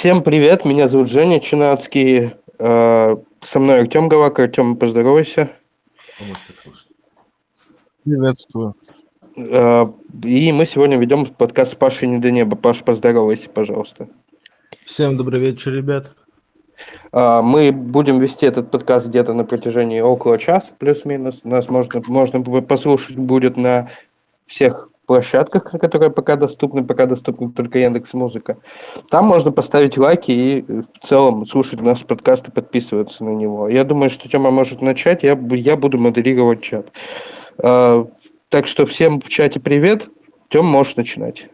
Всем привет, меня зовут Женя Чинацкий. Э, со мной Артем Галак. Артем, поздоровайся. Приветствую. Э, и мы сегодня ведем подкаст Паши не до неба. Паш, поздоровайся, пожалуйста. Всем добрый вечер, ребят. Э, мы будем вести этот подкаст где-то на протяжении около часа, плюс-минус. Нас можно, можно послушать будет на всех площадках, которые пока доступны, пока доступны только Яндекс Музыка. Там можно поставить лайки и в целом слушать наш подкаст и подписываться на него. Я думаю, что тема может начать, я, я буду модерировать чат. А, так что всем в чате привет. Тем, можешь начинать.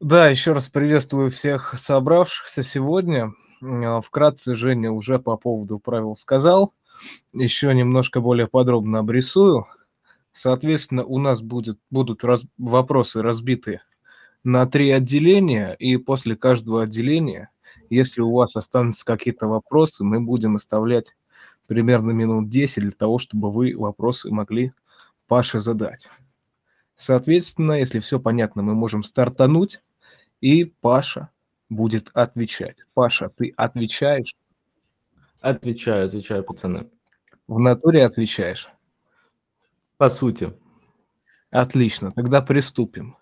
Да, еще раз приветствую всех собравшихся сегодня. А, вкратце Женя уже по поводу правил сказал. Еще немножко более подробно обрисую. Соответственно, у нас будет, будут раз, вопросы разбиты на три отделения, и после каждого отделения, если у вас останутся какие-то вопросы, мы будем оставлять примерно минут 10 для того, чтобы вы вопросы могли Паше задать. Соответственно, если все понятно, мы можем стартануть, и Паша будет отвечать. Паша, ты отвечаешь? Отвечаю, отвечаю, пацаны. В натуре отвечаешь? По сути. Отлично, тогда приступим.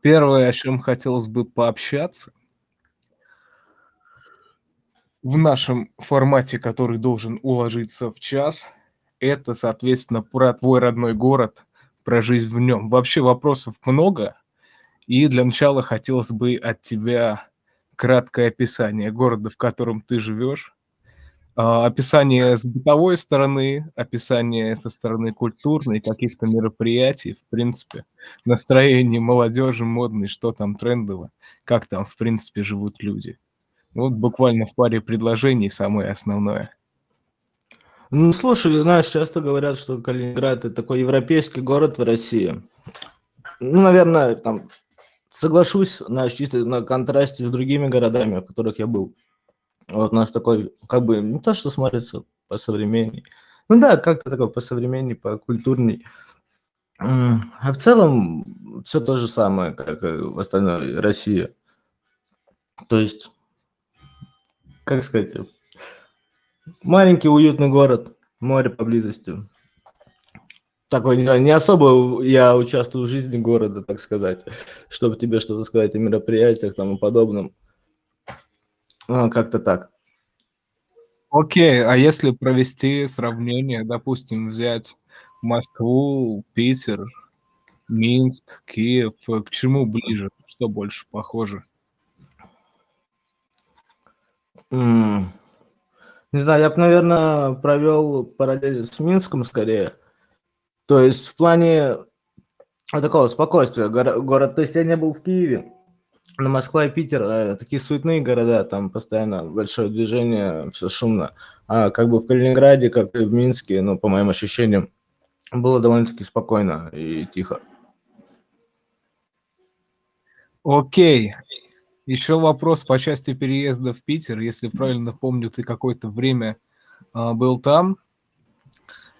Первое, о чем хотелось бы пообщаться, в нашем формате, который должен уложиться в час, это, соответственно, про твой родной город, про жизнь в нем. Вообще вопросов много, и для начала хотелось бы от тебя краткое описание города, в котором ты живешь, описание с бытовой стороны, описание со стороны культурной, каких-то мероприятий, в принципе, настроение молодежи модной, что там трендово, как там, в принципе, живут люди. Вот буквально в паре предложений самое основное. Ну, слушай, знаешь, часто говорят, что Калининград – это такой европейский город в России. Ну, наверное, там, соглашусь, знаешь, чисто на контрасте с другими городами, в которых я был. Вот у нас такой, как бы, не то, что смотрится по современней. Ну да, как-то такой по современней, по культурней. А в целом все то же самое, как и в остальной России. То есть, как сказать, маленький уютный город, море поблизости. Такой не особо я участвую в жизни города, так сказать, чтобы тебе что-то сказать о мероприятиях там и подобном. А, как-то так. Окей, а если провести сравнение, допустим, взять Москву, Питер, Минск, Киев, к чему ближе, что больше похоже? М, Не знаю, я бы, наверное, провел параллель с Минском скорее. То есть в плане а, такого спокойствия. Город, то есть я не был в Киеве, на Москва и Питер э, такие суетные города, там постоянно большое движение, все шумно. А как бы в Калининграде, как и в Минске, ну, по моим ощущениям, было довольно-таки спокойно и тихо. Окей. Еще вопрос по части переезда в Питер. Если правильно помню, ты какое-то время а, был там,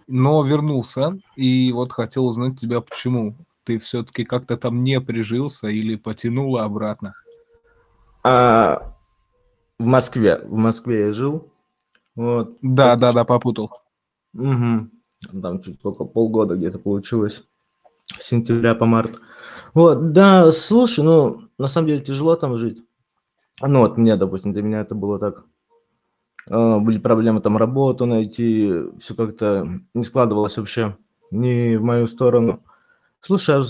но вернулся. И вот хотел узнать тебя, почему ты все-таки как-то там не прижился или потянуло обратно? А, в Москве. В Москве я жил. Вот. Да, да, да, попутал. Угу. Там чуть только полгода где-то получилось. С сентября по март. Вот, да, слушай, ну, на самом деле тяжело там жить. Ну, вот мне, допустим, для меня это было так. Uh, были проблемы там работу найти, все как-то не складывалось вообще ни в мою сторону. Слушай, я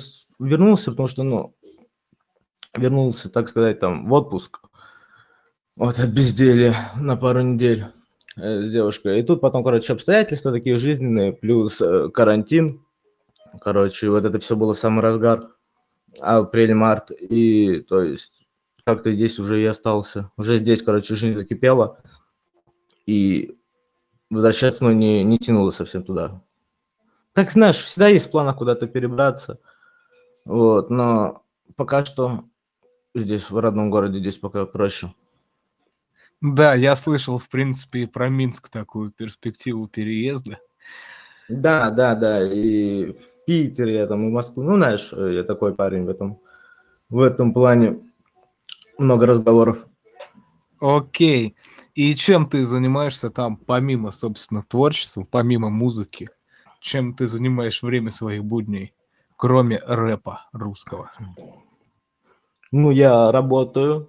вернулся, потому что, ну, вернулся, так сказать, там, в отпуск. Вот от безделия на пару недель э, с девушкой. И тут потом, короче, обстоятельства такие жизненные, плюс э, карантин. Короче, вот это все было в самый разгар. Апрель-март. И, то есть, как-то здесь уже и остался. Уже здесь, короче, жизнь закипела. И возвращаться, ну, не, не тянуло совсем туда. Так, знаешь, всегда есть планы куда-то перебраться. Вот, но пока что здесь, в родном городе, здесь пока проще. Да, я слышал, в принципе, про Минск такую перспективу переезда. Да, да, да, и в Питере я там, и в Москву, ну, знаешь, я такой парень в этом, в этом плане. много разговоров. Окей. И чем ты занимаешься там, помимо, собственно, творчества, помимо музыки? Чем ты занимаешь время своих будней, кроме рэпа русского? Ну, я работаю.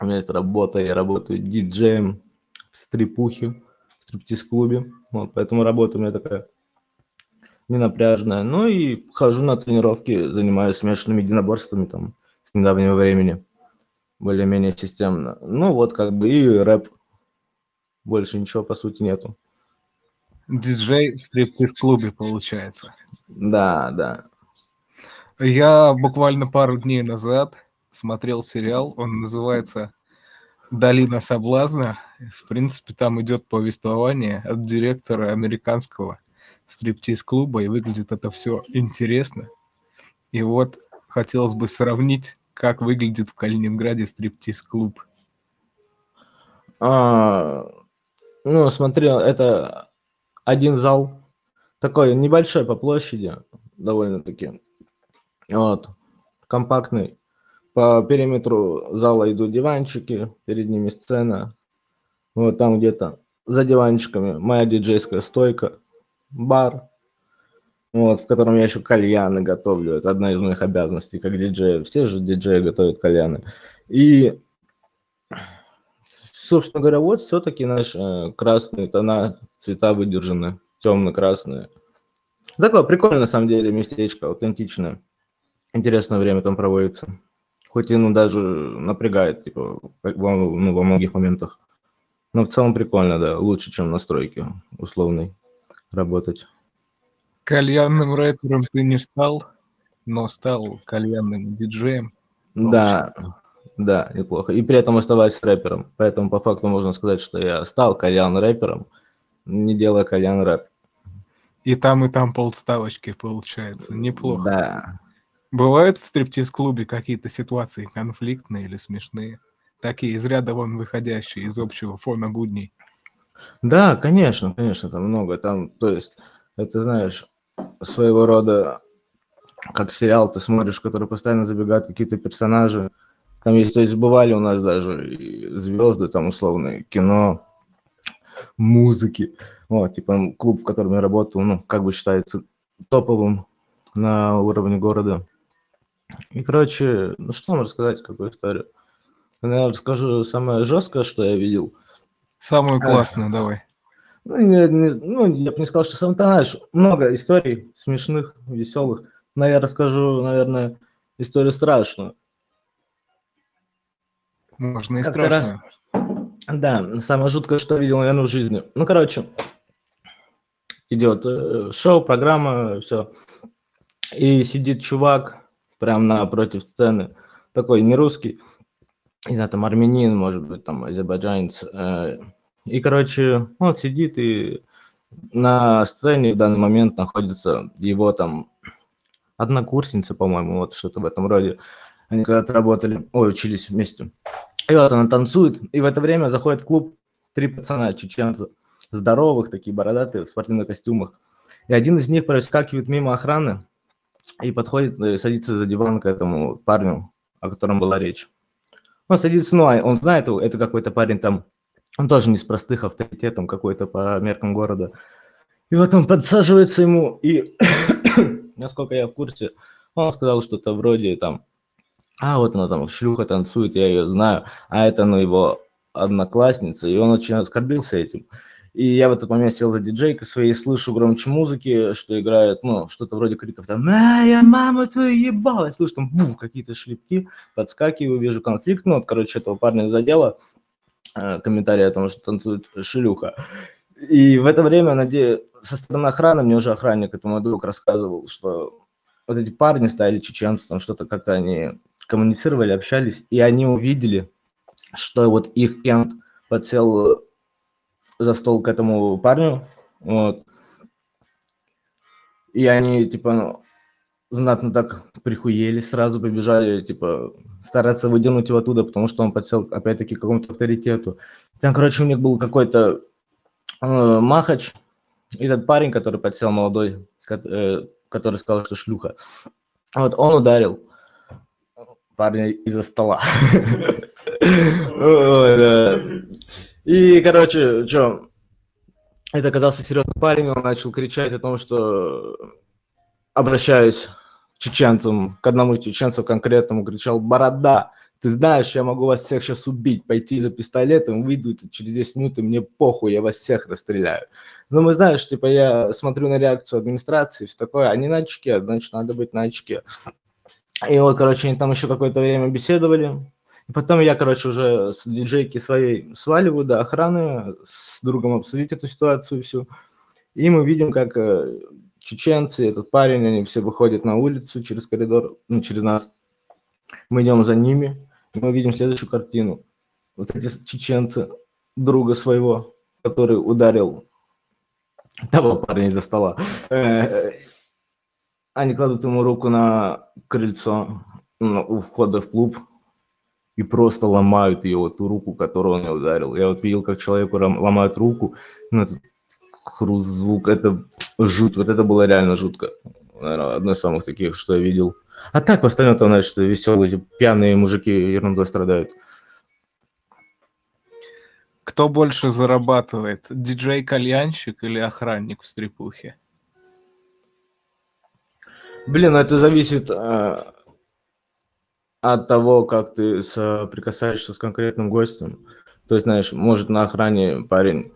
У меня есть работа, я работаю диджеем в стрипухе, в стриптиз-клубе. Вот, поэтому работа у меня такая ненапряжная. Ну и хожу на тренировки, занимаюсь смешанными единоборствами там с недавнего времени. Более-менее системно. Ну вот как бы и рэп. Больше ничего по сути нету. Диджей в стриптиз-клубе, получается. Да, да. Я буквально пару дней назад смотрел сериал, он называется «Долина соблазна». В принципе, там идет повествование от директора американского стриптиз-клуба, и выглядит это все интересно. И вот хотелось бы сравнить, как выглядит в Калининграде стриптиз-клуб. А, ну, смотри, это один зал, такой небольшой по площади, довольно-таки. Вот, компактный. По периметру зала идут диванчики, перед ними сцена. Вот там где-то за диванчиками моя диджейская стойка, бар, вот, в котором я еще кальяны готовлю. Это одна из моих обязанностей как диджей. Все же диджеи готовят кальяны. И, собственно говоря, вот все-таки наши э, красные тона, цвета выдержаны, темно-красные. Такое прикольное, на самом деле, местечко, аутентичное. Интересное время там проводится. Хоть и, ну, даже напрягает, типа, во, ну, во многих моментах. Но в целом прикольно, да, лучше, чем на стройке условной работать. Кальянным рэпером ты не стал, но стал кальянным диджеем. Да, да, неплохо. И при этом оставаясь рэпером. Поэтому по факту можно сказать, что я стал кальян рэпером, не делая кальян рэп. И там, и там полставочки получается. Неплохо. Да. Бывают в стриптиз-клубе какие-то ситуации конфликтные или смешные? Такие из ряда вон выходящие из общего фона будней. Да, конечно, конечно, там много. Там, то есть, это, знаешь, своего рода, как сериал ты смотришь, который постоянно забегают какие-то персонажи. Там есть, то есть, бывали у нас даже звезды, там, условные, кино, музыки. Вот, типа, клуб, в котором я работал, ну, как бы считается топовым на уровне города. И, короче, ну, что вам рассказать, какую историю? Я расскажу самое жесткое, что я видел – Самую классную, давай. Ну, не, не, ну, я бы не сказал, что сам ты знаешь, много историй смешных, веселых. Но я расскажу, наверное, историю страшную. Можно и Как страшную. Раз... Да, самое жуткое, что видел, наверное, в жизни. Ну, короче, идет э, шоу, программа, все. И сидит чувак прямо напротив сцены, такой не русский, не знаю, там армянин, может быть, там азербайджанец. Э, и, короче, он сидит и на сцене в данный момент находится его там однокурсница, по-моему, вот что-то в этом роде. Они когда-то работали, ой, учились вместе. И вот она танцует, и в это время заходит в клуб три пацана, чеченца, здоровых, такие бородатые, в спортивных костюмах. И один из них проскакивает мимо охраны и подходит, и садится за диван к этому парню, о котором была речь. Он садится, ну, а он знает, это какой-то парень там, он тоже не с простых авторитетом какой-то по меркам города. И вот он подсаживается ему, и, насколько я в курсе, он сказал что-то вроде там, а вот она там шлюха танцует, я ее знаю, а это, ну, его одноклассница, и он очень оскорбился этим. И я в этот момент сел за диджейкой своей, слышу громче музыки, что играет, ну, что-то вроде криков там «Моя мама твою ебала!» Слышу там бух, какие-то шлепки, подскакиваю, вижу конфликт. Ну, вот, короче, этого парня задело. Э, комментарий о том, что танцует шлюха. И в это время, надеюсь, со стороны охраны, мне уже охранник, это мой друг, рассказывал, что вот эти парни стали чеченцы, там что-то как-то они коммуницировали, общались, и они увидели, что вот их кент подсел за стол к этому парню, вот. И они, типа, ну, знатно так прихуели, сразу побежали, типа, стараться выдернуть его оттуда, потому что он подсел, опять-таки, к какому-то авторитету. Там, короче, у них был какой-то э, махач, этот парень, который подсел, молодой, э, который сказал, что шлюха, вот, он ударил парня из-за стола. И, короче, что, это оказался серьезный парень, он начал кричать о том, что обращаюсь к чеченцам, к одному из чеченцев конкретному, кричал «Борода!» Ты знаешь, я могу вас всех сейчас убить, пойти за пистолетом, выйду через 10 минут, и мне похуй, я вас всех расстреляю. Но мы, знаешь, типа, я смотрю на реакцию администрации, все такое, они на очке, значит, надо быть на очке. И вот, короче, они там еще какое-то время беседовали. И потом я, короче, уже с диджейки своей сваливаю до охраны, с другом обсудить эту ситуацию всю. И мы видим, как э, чеченцы, этот парень, они все выходят на улицу через коридор, ну, через нас. Мы идем за ними, и мы видим следующую картину. Вот эти чеченцы друга своего, который ударил того парня из-за стола. Они кладут ему руку на крыльцо у входа в клуб и просто ломают ее, вот ту руку, которую он ударил. Я вот видел, как человеку ломают руку, ну, этот хруст, звук, это жуть, вот это было реально жутко. Наверное, одно из самых таких, что я видел. А так, в остальном, там, что веселые, пьяные мужики ерундой страдают. Кто больше зарабатывает, диджей-кальянщик или охранник в стрипухе? Блин, ну это зависит э, от того, как ты соприкасаешься с конкретным гостем. То есть, знаешь, может на охране парень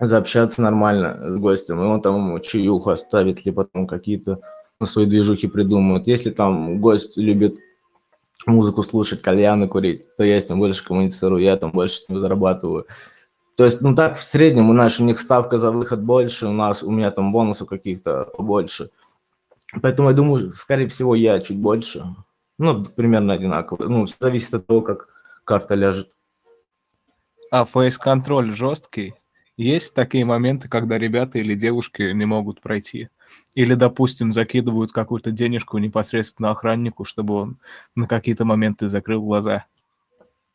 заобщаться нормально с гостем, и он там ему чаюху оставит, либо там какие-то свои движухи придумают. Если там гость любит музыку слушать, кальяны курить, то я с ним больше коммуницирую, я там больше с ним зарабатываю. То есть, ну так в среднем у нас у них ставка за выход больше, у нас у меня там бонусов каких-то больше. Поэтому я думаю, скорее всего, я чуть больше. Ну, примерно одинаково. Ну, зависит от того, как карта ляжет. А фейс-контроль жесткий? Есть такие моменты, когда ребята или девушки не могут пройти? Или, допустим, закидывают какую-то денежку непосредственно охраннику, чтобы он на какие-то моменты закрыл глаза?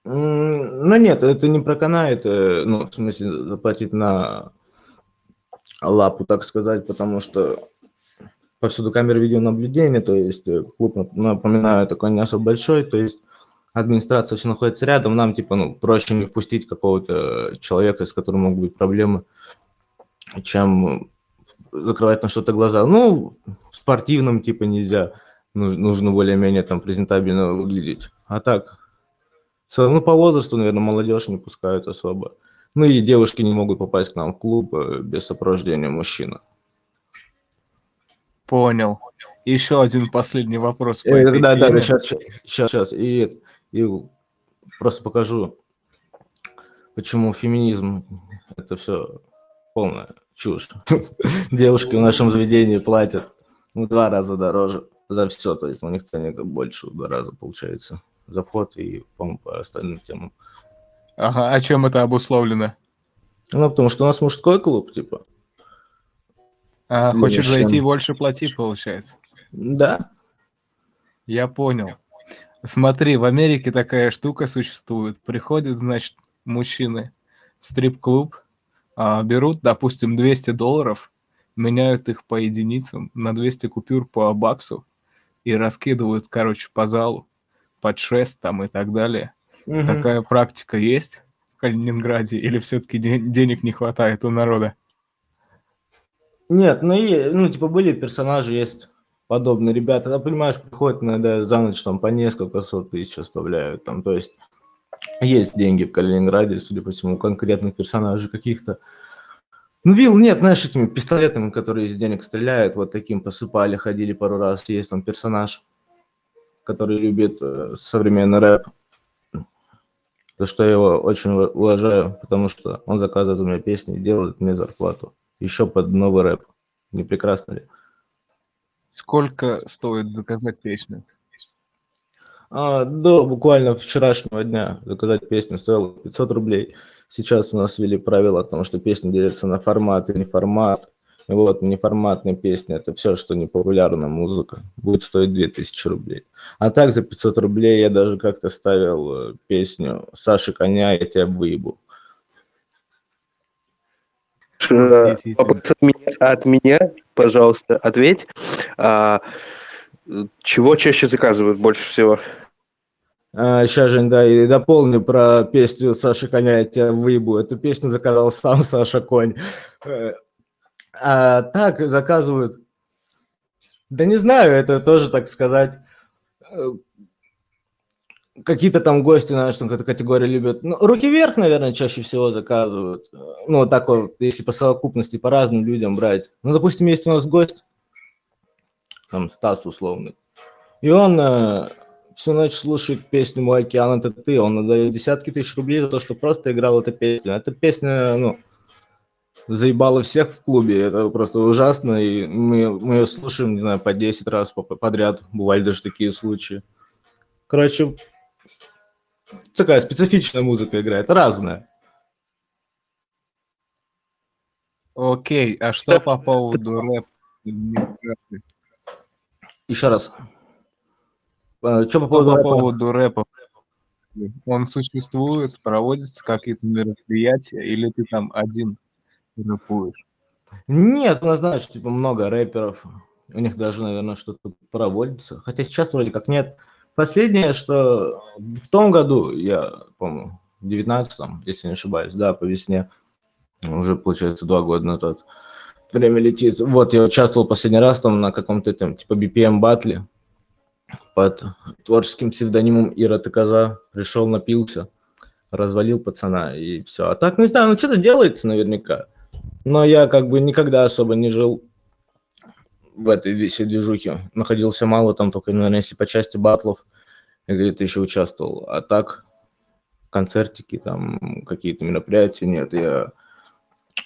Ну нет, это не проканает, э, ну, в смысле, заплатить на лапу, так сказать, потому что повсюду камеры видеонаблюдения, то есть э, клуб, напоминаю, такой не особо большой, то есть администрация все находится рядом, нам типа ну, проще не впустить какого-то человека, с которым могут быть проблемы, чем закрывать на что-то глаза. Ну, в спортивном типа нельзя, нужно более-менее там презентабельно выглядеть. А так, ну, по возрасту, наверное, молодежь не пускают особо. Ну и девушки не могут попасть к нам в клуб э, без сопровождения мужчины. Понял. Еще один последний вопрос по э. Да, да, сейчас, сейчас, сейчас. И, и просто покажу, почему феминизм – это все полная чушь. Девушки в нашем заведении платят в два раза дороже за все, то есть у них ценник больше в два раза получается за вход и, по по остальным темам. Ага, а чем это обусловлено? Ну, потому что у нас мужской клуб, типа. А, хочешь зайти больше платить, получается? Да. Я понял. Смотри, в Америке такая штука существует. Приходят, значит, мужчины в стрип-клуб, а, берут, допустим, 200 долларов, меняют их по единицам на 200 купюр по баксу и раскидывают, короче, по залу под шест там и так далее. Угу. Такая практика есть в Калининграде или все-таки денег не хватает у народа? Нет, ну и, ну, типа, были персонажи, есть подобные ребята. Да, понимаешь, приходят иногда за ночь там по несколько сот тысяч оставляют. Там, то есть есть деньги в Калининграде, судя по всему, конкретных персонажей каких-то. Ну, вил нет, знаешь, этими пистолетами, которые из денег стреляют, вот таким посыпали, ходили пару раз. Есть там персонаж, который любит э, современный рэп. За что я его очень уважаю, потому что он заказывает у меня песни и делает мне зарплату еще под новый рэп. Не прекрасно ли? Сколько стоит заказать песню? А, до буквально вчерашнего дня заказать песню стоило 500 рублей. Сейчас у нас ввели правила о том, что песни делятся на формат и не формат. И вот неформатная песня – это все, что не популярная музыка. Будет стоить 2000 рублей. А так за 500 рублей я даже как-то ставил э, песню Саши Коня «Я тебя выебу». Вопрос от меня, от меня, пожалуйста, ответь. А, чего чаще заказывают больше всего? А, сейчас же, да, и дополню про песню Саши Коня, я тебя выебу. Эту песню заказал сам Саша Конь. Э, А так заказывают. Да не знаю, это тоже, так сказать, э, какие-то там гости, знаешь, там какая-то категория любят. Ну, руки вверх, наверное, чаще всего заказывают. Ну, вот так вот, если по совокупности, по разным людям брать. Ну, допустим, есть у нас гость, там Стас условный, и он э, всю ночь слушает песню «Мой океан – это ты». Он отдает десятки тысяч рублей за то, что просто играл эту песню. Эта песня, ну, заебала всех в клубе. Это просто ужасно. И мы, мы ее слушаем, не знаю, по 10 раз по- подряд. Бывали даже такие случаи. Короче, такая специфичная музыка играет, разная. Окей, а что по поводу рэпа? Еще раз. Что по поводу по рэпа? поводу рэпа? Он существует, проводятся какие-то мероприятия, или ты там один рэпуешь? Нет, у нас, знаешь, типа много рэперов. У них даже, наверное, что-то проводится. Хотя сейчас вроде как нет. Последнее, что в том году, я помню, в 19 если не ошибаюсь, да, по весне, уже, получается, два года назад. Время летит. Вот, я участвовал последний раз там на каком-то там, типа, BPM батле под творческим псевдонимом Ира ты коза. Пришел, напился, развалил пацана и все. А так, не знаю, ну что-то делается наверняка. Но я как бы никогда особо не жил в этой всей движухе. Находился мало там, только, наверное, если по части батлов где-то еще участвовал. А так, концертики, там, какие-то мероприятия, нет, я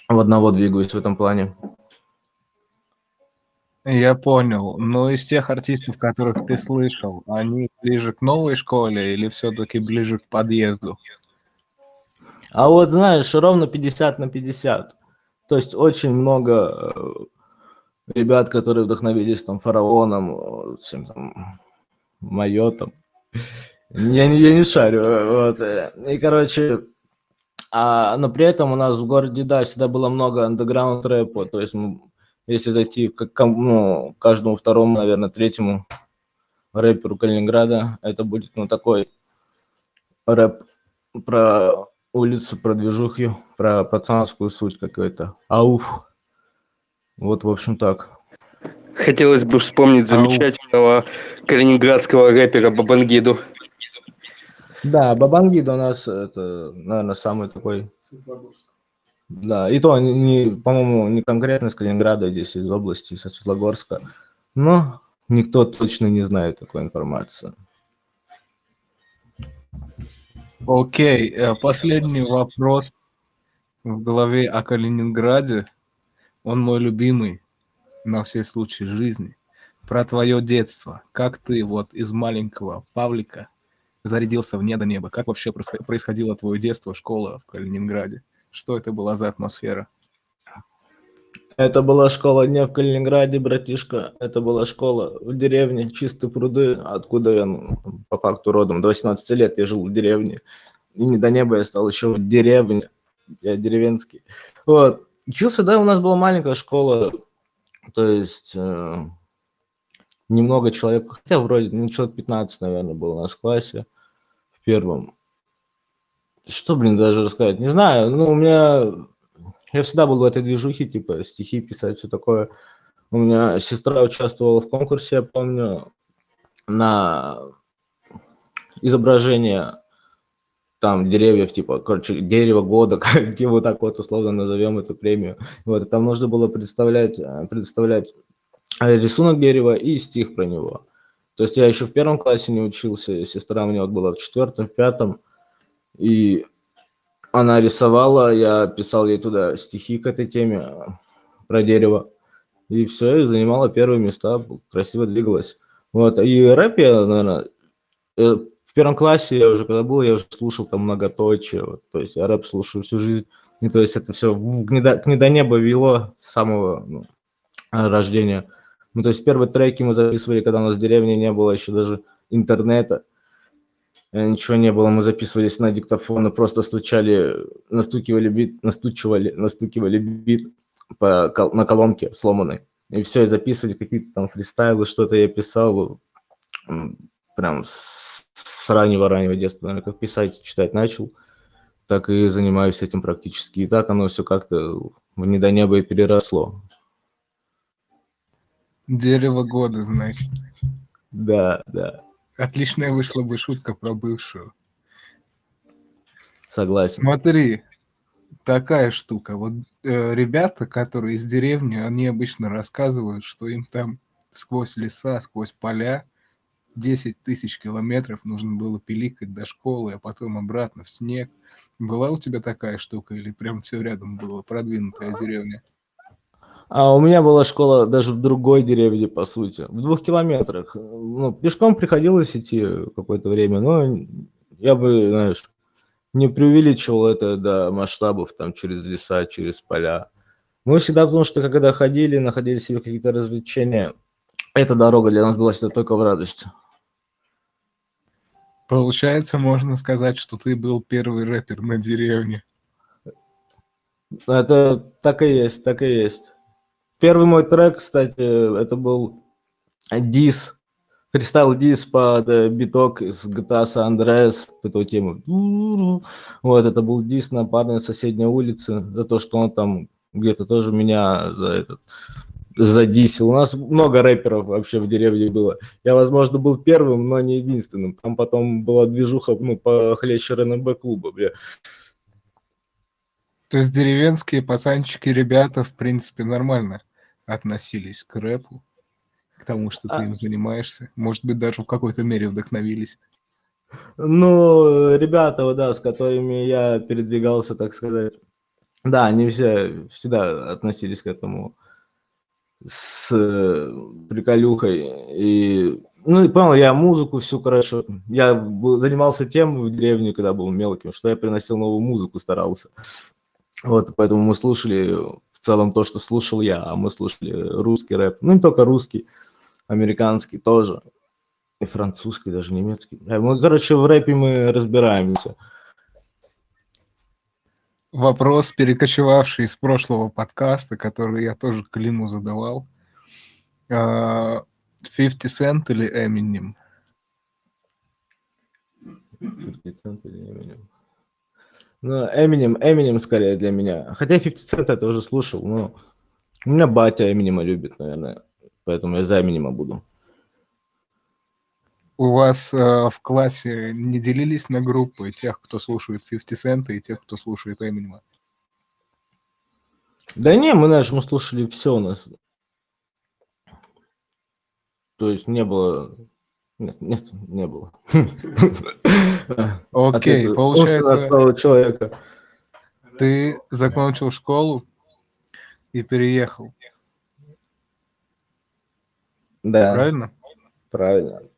в одного двигаюсь в этом плане. Я понял. Но из тех артистов, которых ты слышал, они ближе к новой школе или все-таки ближе к подъезду? А вот, знаешь, ровно 50 на 50. То есть очень много э, ребят, которые вдохновились там фараоном, э, всем там, майотом. Я не, я не шарю. Вот. э. И, короче, а, но при этом у нас в городе, да, всегда было много андеграунд рэпа. То есть, если зайти к ну, каждому второму, наверное, третьему рэперу Калининграда, это будет, ну, такой рэп про улицу, про движуху, про пацанскую суть какой-то. Ауф. Вот, в общем, так. Хотелось бы вспомнить Ау. замечательного калининградского рэпера Бабангиду. Да, Бабангида у нас, это, наверное, самый такой... Да, и то, не, не, по-моему, не конкретно из Калининграда, а здесь из области, со Светлогорска. Но никто точно не знает такой информации. Окей, э, последний вопрос в голове о Калининграде. Он мой любимый на все случаи жизни. Про твое детство. Как ты вот из маленького Павлика зарядился в до неба? Как вообще происход- происходило твое детство, школа в Калининграде? Что это была за атмосфера? Это была школа не в Калининграде, братишка. Это была школа в деревне, чистые пруды, откуда я, ну, по факту родом. До 18 лет я жил в деревне. И не до неба я стал еще в деревне. Я деревенский. Вот. Учился, да, у нас была маленькая школа. То есть э, немного человек, хотя вроде, ну, человек 15, наверное, было у нас в классе в первом. Что, блин, даже рассказать? Не знаю, ну, у меня я всегда был в этой движухе, типа стихи писать, все такое. У меня сестра участвовала в конкурсе, я помню, на изображение там деревьев, типа, короче, дерево года, как типа вот так вот условно назовем эту премию. Вот, и там нужно было представлять, э, представлять э, рисунок дерева и стих про него. То есть я еще в первом классе не учился, сестра у меня вот была в четвертом, в пятом, и она рисовала, я писал ей туда стихи к этой теме э, про дерево. И все, и занимала первые места, красиво двигалась. Вот, и рэп я, наверное, в первом классе я уже когда был, я уже слушал там многоточие, вот, то есть я рэп слушаю всю жизнь. И то есть это все к недонебо вело с самого ну, рождения. Ну, то есть первые треки мы записывали, когда у нас в деревне не было еще даже интернета. Э, Ничего не было, мы записывались на диктофон и просто стучали, настукивали бит, настучивали, настукивали бит по, на колонке сломанной. И все, и записывали какие-то там фристайлы, что-то я писал. Прям с, с раннего-раннего детства, наверное, как писать, читать начал, так и занимаюсь этим практически. И так оно все как-то в не до неба и переросло. Дерево года, значит. Да, да, Отличная вышла бы шутка про бывшую. согласен. Смотри, такая штука. Вот э, ребята, которые из деревни, они обычно рассказывают, что им там сквозь леса, сквозь поля 10 тысяч километров нужно было пиликать до школы, а потом обратно в снег. Была у тебя такая штука или прям все рядом было, продвинутая деревня? А у меня была школа даже в другой деревне, по сути, в двух километрах. Ну, пешком приходилось идти какое-то время, но я бы, знаешь, не преувеличивал это до масштабов, там, через леса, через поля. Мы всегда, потому что когда ходили, находили себе какие-то развлечения, эта дорога для нас была всегда только в радость. Получается, можно сказать, что ты был первый рэпер на деревне. Это так и есть, так и есть. Первый мой трек, кстати, это был дис, фристайл дис под э, биток из GTA San Andreas, эту тему. Вот, это был дис на парня соседней улицы, за то, что он там где-то тоже меня за этот задисил. У нас много рэперов вообще в деревне было. Я, возможно, был первым, но не единственным. Там потом была движуха, ну, похлеще РНБ клуба, бля. То есть деревенские пацанчики, ребята, в принципе, нормально относились к рэпу, к тому, что ты А. им занимаешься. Может быть, даже в какой-то мере вдохновились. Ну, ребята, да, с которыми я передвигался, так сказать, да, они все всегда относились к этому с э, приколюхой. И, ну, и понял, я музыку всю, короче, я был- занимался тем в деревне, когда был мелким, что я приносил новую музыку, старался. Вот, поэтому мы слушали в целом то, что слушал я, а мы слушали русский рэп. Ну, не только русский, американский тоже. И французский, даже немецкий. Э, Мы, короче, в рэпе мы разбираемся. Вопрос, перекочевавший из прошлого подкаста, который я тоже Климу задавал. А, 50 Cent или Eminem? 50 Cent или Eminem? Ну, Eminem, Eminem скорее для меня. Хотя 50 Cent я тоже слушал, но у меня батя Эминема любит, наверное. Поэтому я за Эминема буду. У вас а, в классе не делились на группы тех, кто слушает 50 Cent и тех, кто слушает Eminem? Да не, мы, знаешь, мы слушали все у нас. То есть не было... Нет, нет, не было. Окей, получается, человека. ты закончил школу и переехал, Да, правильно? правильно.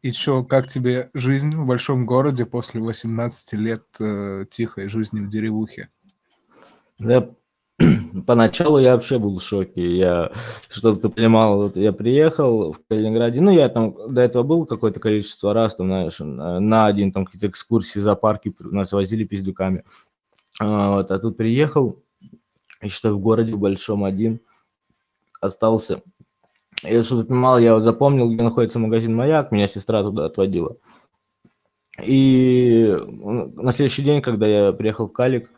И чё, как тебе жизнь в большом городе после 18 лет э, тихой жизни в деревухе? Да, поначалу я вообще был в шоке. Я, чтобы ты понимал, вот я приехал в Калининграде, ну, я там до этого был какое-то количество раз, там, знаешь, на один, там, какие-то экскурсии, зоопарки нас возили пиздюками. А, вот, а тут приехал, и что в городе большом один остался. И чтобы ты понимал, я вот запомнил, где находится магазин «Маяк», меня сестра туда отводила. И м, на следующий день, когда я приехал в Калик,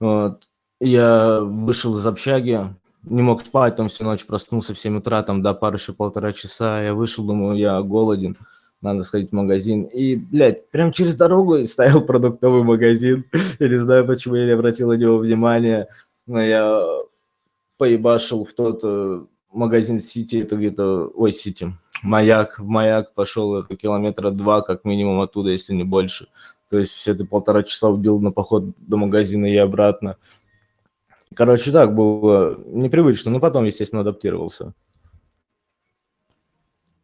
вот, я вышел из общаги, не мог спать, там всю ночь проснулся в 7 утра, там до пары еще полтора часа. Я вышел, думаю, я голоден, надо сходить в магазин. И, блядь, прям через дорогу стоял продуктовый магазин. Я не знаю, почему я не обратил на него внимания. Но я поебашил в тот э, магазин Сити, это где-то, ой, Сити, Маяк, в Маяк пошел это километра два, как минимум оттуда, если не больше. То есть все это полтора часа убил на поход до магазина и обратно. Короче, так было непривычно, но потом, естественно, адаптировался.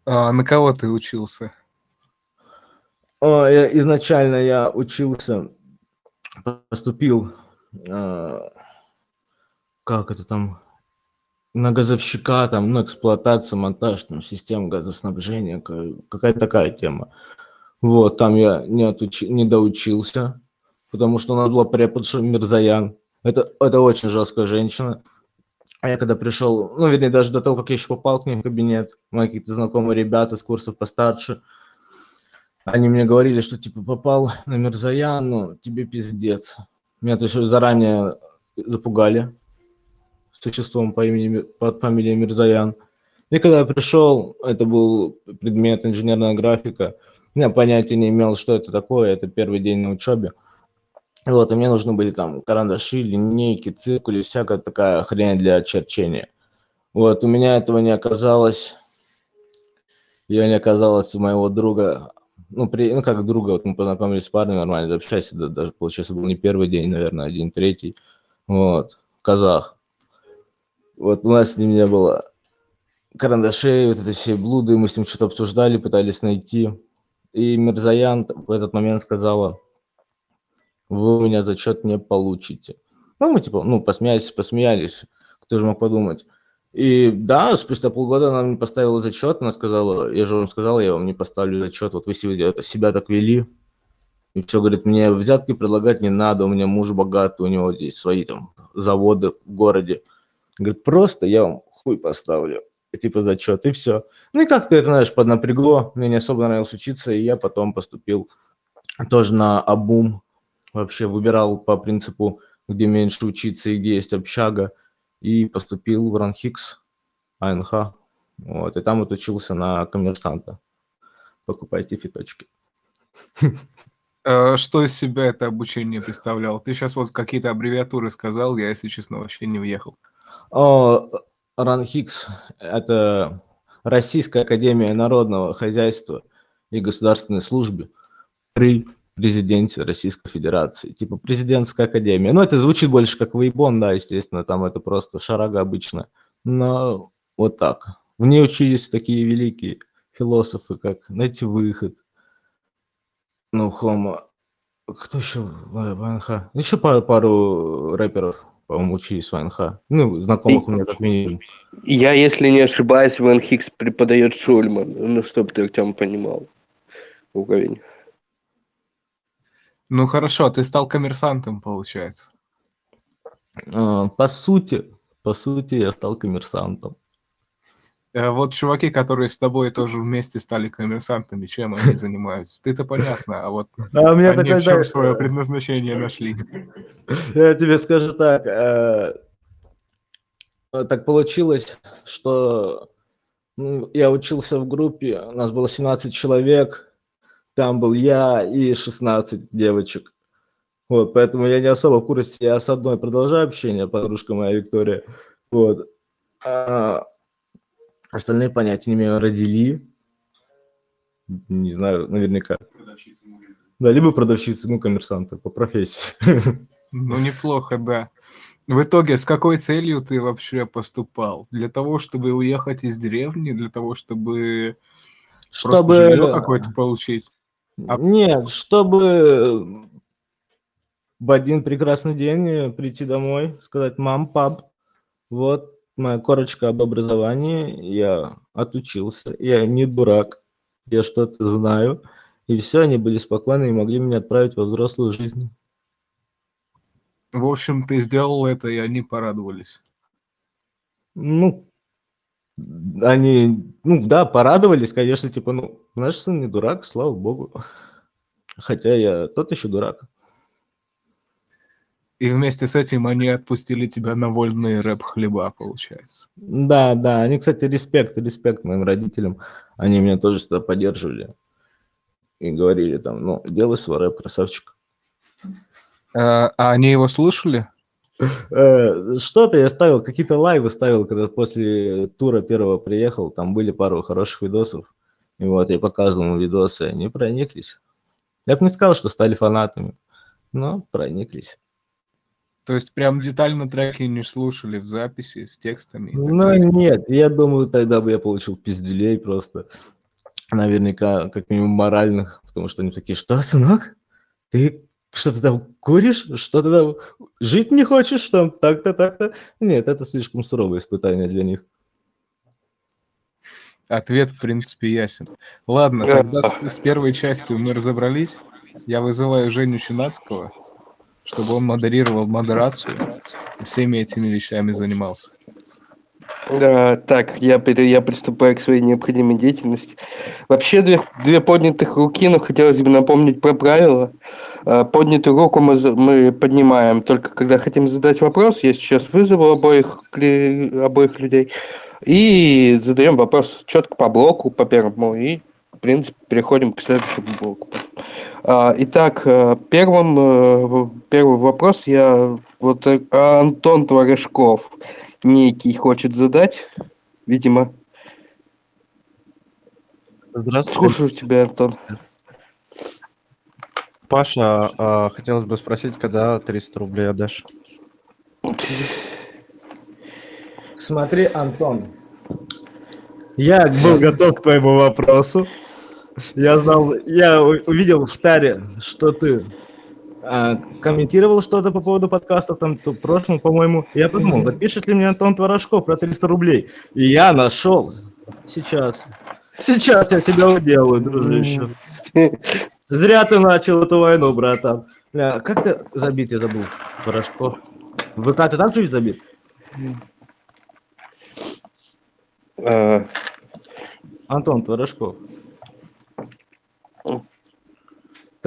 А на кого ты учился? Я- изначально я учился, поступил, а, как это там, на газовщика, там, ну, эксплуатация, монтаж, там, систем газоснабжения, ка- какая-то такая тема. Вот, там я не, отучи- не доучился, потому что у нас была преподша Мирзаян. Это, это очень жесткая женщина. А я когда пришел, ну, вернее, даже до того, как я еще попал к ней в кабинет, мои какие-то знакомые ребята с курсов постарше, они мне говорили, что типа попал на Мирзаян, ну, тебе пиздец. Меня то есть заранее запугали существом по имени, под фамилией Мирзаян. И когда я пришел, это был предмет инженерная графика, я понятия не имел, что это такое, это первый день на учебе. Вот, и мне нужны были там карандаши, линейки, циркули, всякая такая хрень для черчения. Вот, у меня этого не оказалось. Я не оказалось у моего друга, ну, при, ну, как друга, вот мы познакомились с парнем, нормально общались, да, даже, получается, был не первый день, наверное, один третий, вот, казах. Вот у нас с ним не было карандашей, вот этой всей блуды, мы с ним что-то обсуждали, пытались найти. И Мирзаян в этот момент сказала, вы у меня зачет не получите. Ну, мы типа, ну, посмеялись, посмеялись, кто же мог подумать. И да, спустя полгода она мне поставила зачет, она сказала, я же вам сказал, я вам не поставлю зачет, вот вы себя, так вели. И все, говорит, мне взятки предлагать не надо, у меня муж богатый, у него здесь свои там заводы в городе. Говорит, просто я вам хуй поставлю, типа зачет, и все. Ну и как-то это, знаешь, поднапрягло, мне не особо нравилось учиться, и я потом поступил тоже на обум, вообще выбирал по принципу, где меньше учиться и где есть общага, и поступил в Ранхикс, АНХ, вот, и там вот учился на коммерсанта. Покупайте фиточки. Э, Что из себя это обучение представлял? Ты сейчас вот какие-то аббревиатуры сказал, я, если честно, вообще не въехал. РАНХИКС – это Российская Академия Народного Хозяйства и Государственной Службы при президенте Российской Федерации. Типа президентская академия. Ну, это звучит больше как Вейбон, да, естественно, там это просто шарага обычно. Но вот так. В ней учились такие великие философы, как найти выход. Ну, Хома. Кто еще ВНХ? Еще пару, пару рэперов, по-моему, учились в ВНХ. Ну, знакомых у меня как минимум. Я, если не ошибаюсь, Ван Хикс преподает Шульман. Ну, чтобы ты, Артем, понимал уровень. Ну хорошо, ты стал коммерсантом, получается. А, По сути, по сути, я стал коммерсантом. Э, Вот чуваки, которые с тобой тоже вместе стали коммерсантами, чем они занимаются? Ты-то понятно, а вот А у меня они такой, в чем знаешь, свое предназначение нашли? Я тебе скажу так. э, э, Так получилось, что ну, я учился в группе, у нас было 17 человек, там был я и 16 девочек. Вот, поэтому я не особо в курсе, я с одной продолжаю общение, подружка моя Виктория. Вот. А остальные понятия не имею, родили. Не знаю, наверняка. Да, либо продавщицы, ну, коммерсанты по профессии. Ну неплохо, да. В итоге, с какой целью ты вообще поступал? Для того, чтобы уехать из деревни, для того, чтобы просто Чтобы... жилье какое-то получить? А- Нет, чтобы в один прекрасный день э, прийти домой, сказать, мам, пап, вот моя корочка об образовании, я отучился, я не дурак, я что-то знаю, и все, они были спокойны и могли меня отправить во взрослую жизнь. В общем, ты сделал это, и они порадовались. Ну, они, ну да, порадовались, конечно, типа, ну, наш сын не дурак, слава богу. Хотя я тот еще дурак. И вместе с этим они отпустили тебя на вольные рэп-хлеба, получается. Да, да, они, кстати, респект, респект моим родителям. Они меня тоже всегда поддерживали. И говорили там, ну, делай свой рэп, красавчик. А, а они его слушали? Э, Что-то я ставил, какие-то лайвы ставил, когда после тура первого приехал, там были пару хороших видосов. И вот я показывал им видосы, они прониклись. Я бы не сказал, что стали фанатами, но прониклись. То есть прям детально треки не слушали в записи с текстами? Ну далее? нет, я думаю, тогда бы я получил пиздюлей просто. Наверняка, как минимум, моральных, потому что они такие, что, сынок, ты что-то там куришь, что ты там жить не хочешь, там так-то, так-то. Нет, это слишком суровое испытание для них. Ответ, в принципе, ясен. Ладно, тогда с, с первой частью мы разобрались. Я вызываю Женю Чинацкого, чтобы он модерировал модерацию и всеми этими вещами занимался. Да, так, я, я приступаю к своей необходимой деятельности. Вообще, две, две поднятых руки, но хотелось бы напомнить про правила. А, Поднятую руку мы, мы поднимаем только когда хотим задать вопрос. Я сейчас вызову обоих, обоих людей и задаем вопрос четко по блоку, по первому, и, в принципе, переходим к следующему блоку. А, Итак, э, первым, э, первый вопрос я вот э, Антон Творожков некий хочет задать, видимо. Здравствуйте. Слушаю тебя, Антон. Паша, а, хотелось бы спросить, когда 300 рублей отдашь? Смотри, Антон, я был готов к твоему вопросу. Я знал, я увидел в таре, что ты а, комментировал что-то по поводу подкастов, там, в прошлом, по-моему. Я подумал, напишет ли мне Антон Творожков про 300 рублей. И я нашел. Сейчас. Сейчас я тебя уделаю, дружище. Зря ты начал эту войну, братан. Бля, как ты забит, я забыл, Творожков? В ВК ты там ведь забит? Э, Антон Творожков.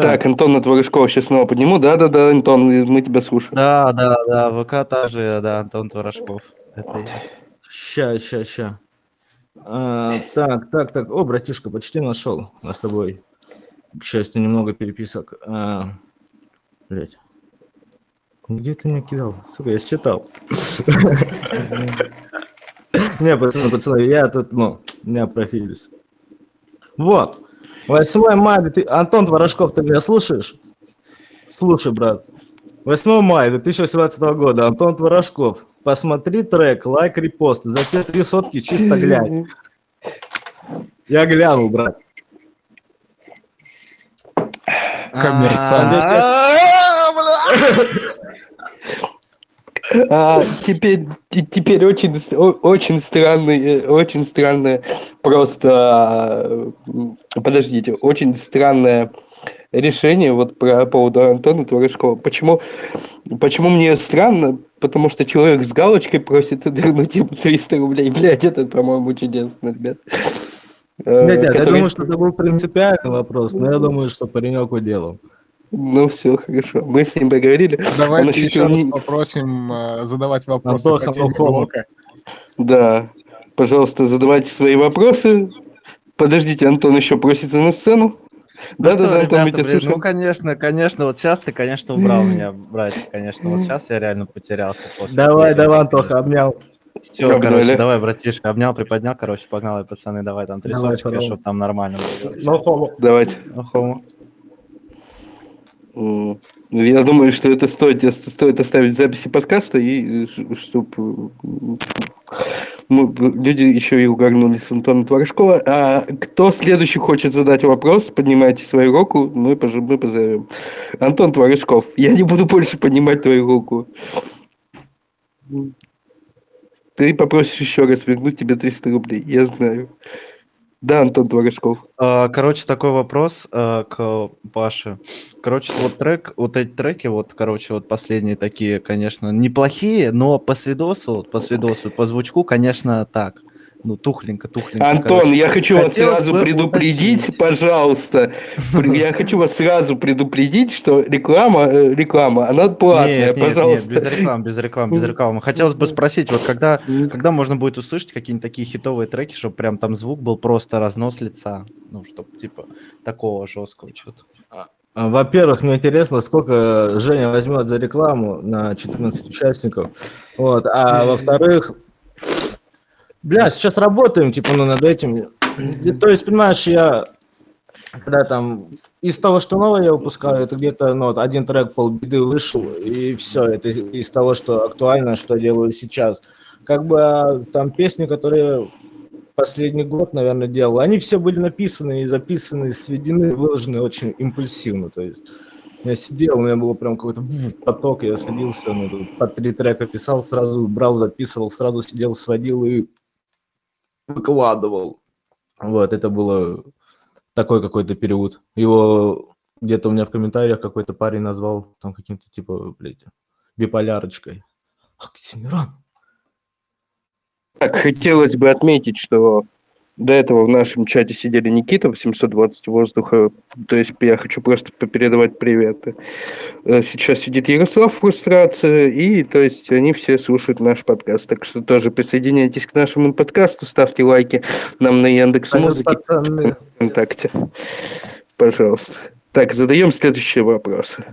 Так, Антона Творожкова сейчас снова подниму. Да-да-да, Антон, мы тебя слушаем. Да, да, да, ВК также, да, Антон Творожков. Это я. Ща, ща, ща. А, так, так, так. О, братишка, почти нашел нас с тобой. К счастью, немного переписок. А, блядь. Где ты меня кидал? Сука, я считал. Не, пацаны, пацаны, я тут, ну, не профилюсь. Вот. 8 мая, ты... Антон Творожков, ты меня слушаешь? Слушай, брат. 8 мая 2018 года. Антон Творожков. Посмотри трек, лайк, репост. За те три сотки чисто глянь. Я глянул, брат. Коммерсант. А, теперь, те- теперь очень, очень странный, э, очень странное просто, э, м, подождите, очень странное решение вот про поводу Антона Творожкова. Почему, почему мне странно? Потому что человек с галочкой просит вернуть ему 300 рублей. Блядь, это, по-моему, чудесно, ребят. Э, Нет, нет, я который- думаю, что это был принципиальный вопрос, но я думаю, что паренек уделал. Ну, все, хорошо. Мы с ним поговорили. Он Давайте ощутил еще раз не- попросим э, задавать вопросы Антоха. Да, пожалуйста, задавайте свои вопросы. Подождите, Антон еще просится на сцену. Ну Да, что, да, да, Антон, мы ребята, тебя блин, слушаем. ну, конечно, конечно, вот сейчас ты, конечно, убрал меня, братья, конечно, вот сейчас я реально потерялся. после Давай, этого. давай, Антоха, обнял. Все, Обняли. короче, давай, братишка, обнял, приподнял, короче, погнали, пацаны, давай там пожалуйста. чтобы там нормально было. Ну. Давайте. Охо. Я думаю, что это стоит, стоит оставить записи подкаста, и чтобы люди еще и угорнули с Антона Творожкова. А кто следующий хочет задать вопрос, поднимайте свою руку, мы, пож- мы позовем. Антон Творожков, я не буду больше поднимать твою руку. Ты попросишь еще раз вернуть тебе 300 рублей, я знаю. Да, Антон Творожков. А, Короче, такой вопрос а, к Паше. Короче, вот трек, вот эти треки, вот, короче, вот последние такие, конечно, неплохие, но по свидосу, по свидосу, по звучку, конечно, так. Ну, тухленько, тухленько. Антон, короче. я хочу вас Хотелось сразу бы предупредить, уточнить. пожалуйста. Я хочу вас сразу предупредить, что реклама, э, реклама, она платная, Нет, нет, пожалуйста. нет, без реклам, без реклам, без рекламы. Хотелось бы спросить, вот когда, когда можно будет услышать какие-нибудь такие хитовые треки, чтобы прям там звук был просто разнос лица, ну, чтобы типа такого жесткого что-то. А, Во-первых, мне интересно, сколько Женя возьмет за рекламу на 14 участников. Вот. А во-вторых, бля, сейчас работаем, типа, ну, над этим. И, То есть, понимаешь, я когда там из того, что новое я выпускаю, это где-то ну, вот один трек полбеды вышел, и все, это из, из того, что актуально, что делаю сейчас. Как бы а, там песни, которые последний год, наверное, делал, они все были написаны и записаны, сведены, выложены очень импульсивно. То есть я сидел, у меня было прям какой-то поток, я садился, ну, по три трека писал, сразу брал, записывал, сразу сидел, сводил и выкладывал. Вот, это было такой какой-то период. Его где-то у меня в комментариях какой-то парень назвал там каким-то типа, блядь, биполярочкой. Оксимирон. Так, хотелось бы отметить, что до этого в нашем чате сидели Никита 820 воздуха, то есть я хочу просто передавать приветы. Э, Сейчас сидит Ярослав фрустрация, и то есть они все слушают наш подкаст, так что тоже присоединяйтесь к нашему подкасту, ставьте лайки нам на Яндекс Музыке. ВКонтакте, пожалуйста. Так, задаем следующие вопросы.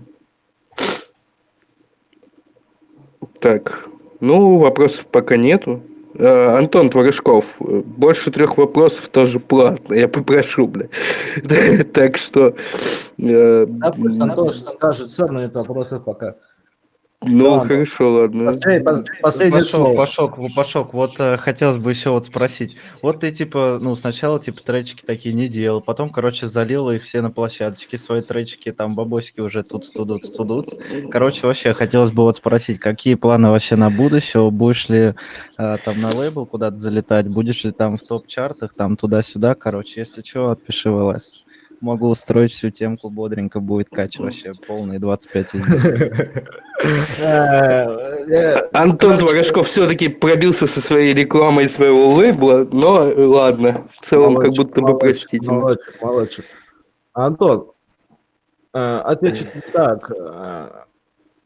Так, ну, вопросов пока нету. Э, Антон Творожков, э, больше трех вопросов тоже платно, я попрошу, бля. Так что... э, Да, пусть Антош скажет все, но нет вопросов пока. Ну, ладно. хорошо, ладно. Послед- пос- Последнее Пашок, слово. Пашок, вот, Пашок, вот э, хотелось бы еще вот спросить. Вот ты типа, ну, сначала типа тречки такие не делал, потом, короче, залил их все на площадочке, свои тречки, там бабосики уже тут тудут, тудут. Короче, вообще хотелось бы вот спросить, какие планы вообще на будущее? Будешь ли э, там на лейбл куда-то залетать? Будешь ли там в топ-чартах, там туда-сюда? Короче, если что, отпиши в ЛС. Могу устроить всю темку, бодренько будет кач вообще полный 25 из 10. Э, э, Антон короче, Творожков все-таки пробился со своей рекламой своего лейбла, но э, ладно, в целом как будто бы простительно. Молодчик, молодчик. Антон, э, отвечу так. э,